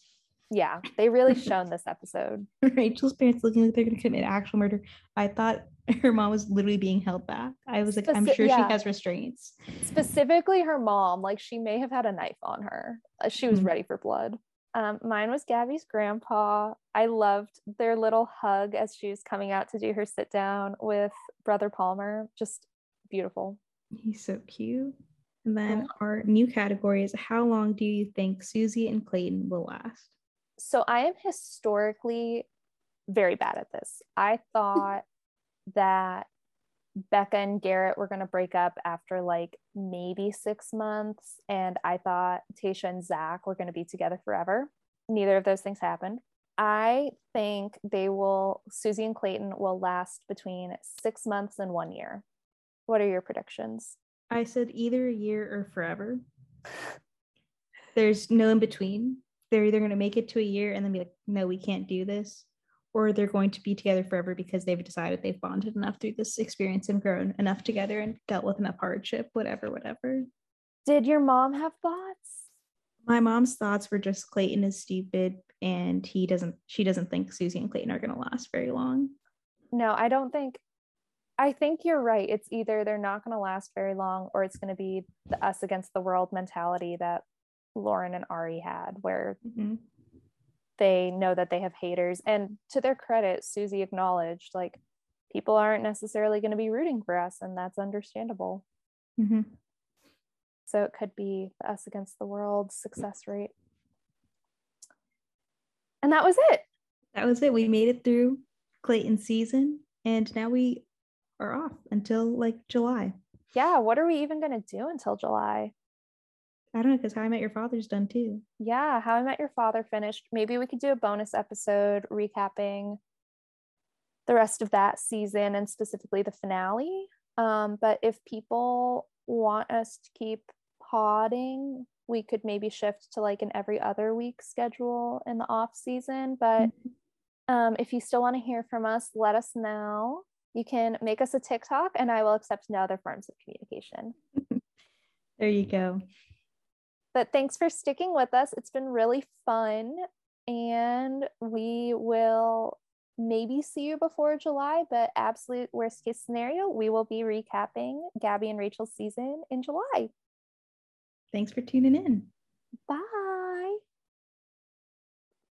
Yeah, they really shone this episode. Rachel's parents looking like they're going to commit actual murder. I thought her mom was literally being held back. I was like, I'm sure yeah. she has restraints. specifically her mom like she may have had a knife on her Uh, she was Mhm. ready for blood um, mine was gabby's grandpa i loved their little hug as she was coming out to do her sit down with brother palmer just beautiful He's so cute. And then our new category is how long do you think Susie and Clayton will last? so i am historically very bad at this. I thought that becca and garrett were going to break up after like maybe six months and i thought tayshia and zac were going to be together forever. Neither of those things happened. I think they will susie and clayton will last between six months and one year what are your predictions I said either a year or forever. There's no in between. They're either going to make it to a year and then be like, no, we can't do this, or they're going to be together forever because they've decided they've bonded enough through this experience and grown enough together and dealt with enough hardship, whatever, whatever. did your mom have thoughts My mom's thoughts were just Clayton is stupid and he doesn't, she doesn't think Susie and Clayton are going to last very long. no i don't think i think you're right it's either they're not going to last very long or it's going to be the us against the world mentality that lauren and arie had where Mhm. they know that they have haters and to their credit susie acknowledged like people aren't necessarily going to be rooting for us and that's understandable Mhm. so it could be the us against the world success rate and that was it That was it. We made it through Clayton season and now we are off until like July. yeah what are we even going to do until july? I don't know because How I Met Your Father's done too. yeah how i met your father finished. Maybe we could do a bonus episode recapping the rest of that season and specifically the finale. Um, but if people want us to keep podding we could maybe shift to like an every other week schedule in the off season. But um, if you still want to hear from us let us know you can make us a tiktok and i will accept no other forms of communication There you go. but thanks for sticking with us. It's been really fun. And we will maybe see you before July, but absolute worst case scenario, we will be recapping Gabby and Rachel's season in July. Thanks for tuning in. Bye.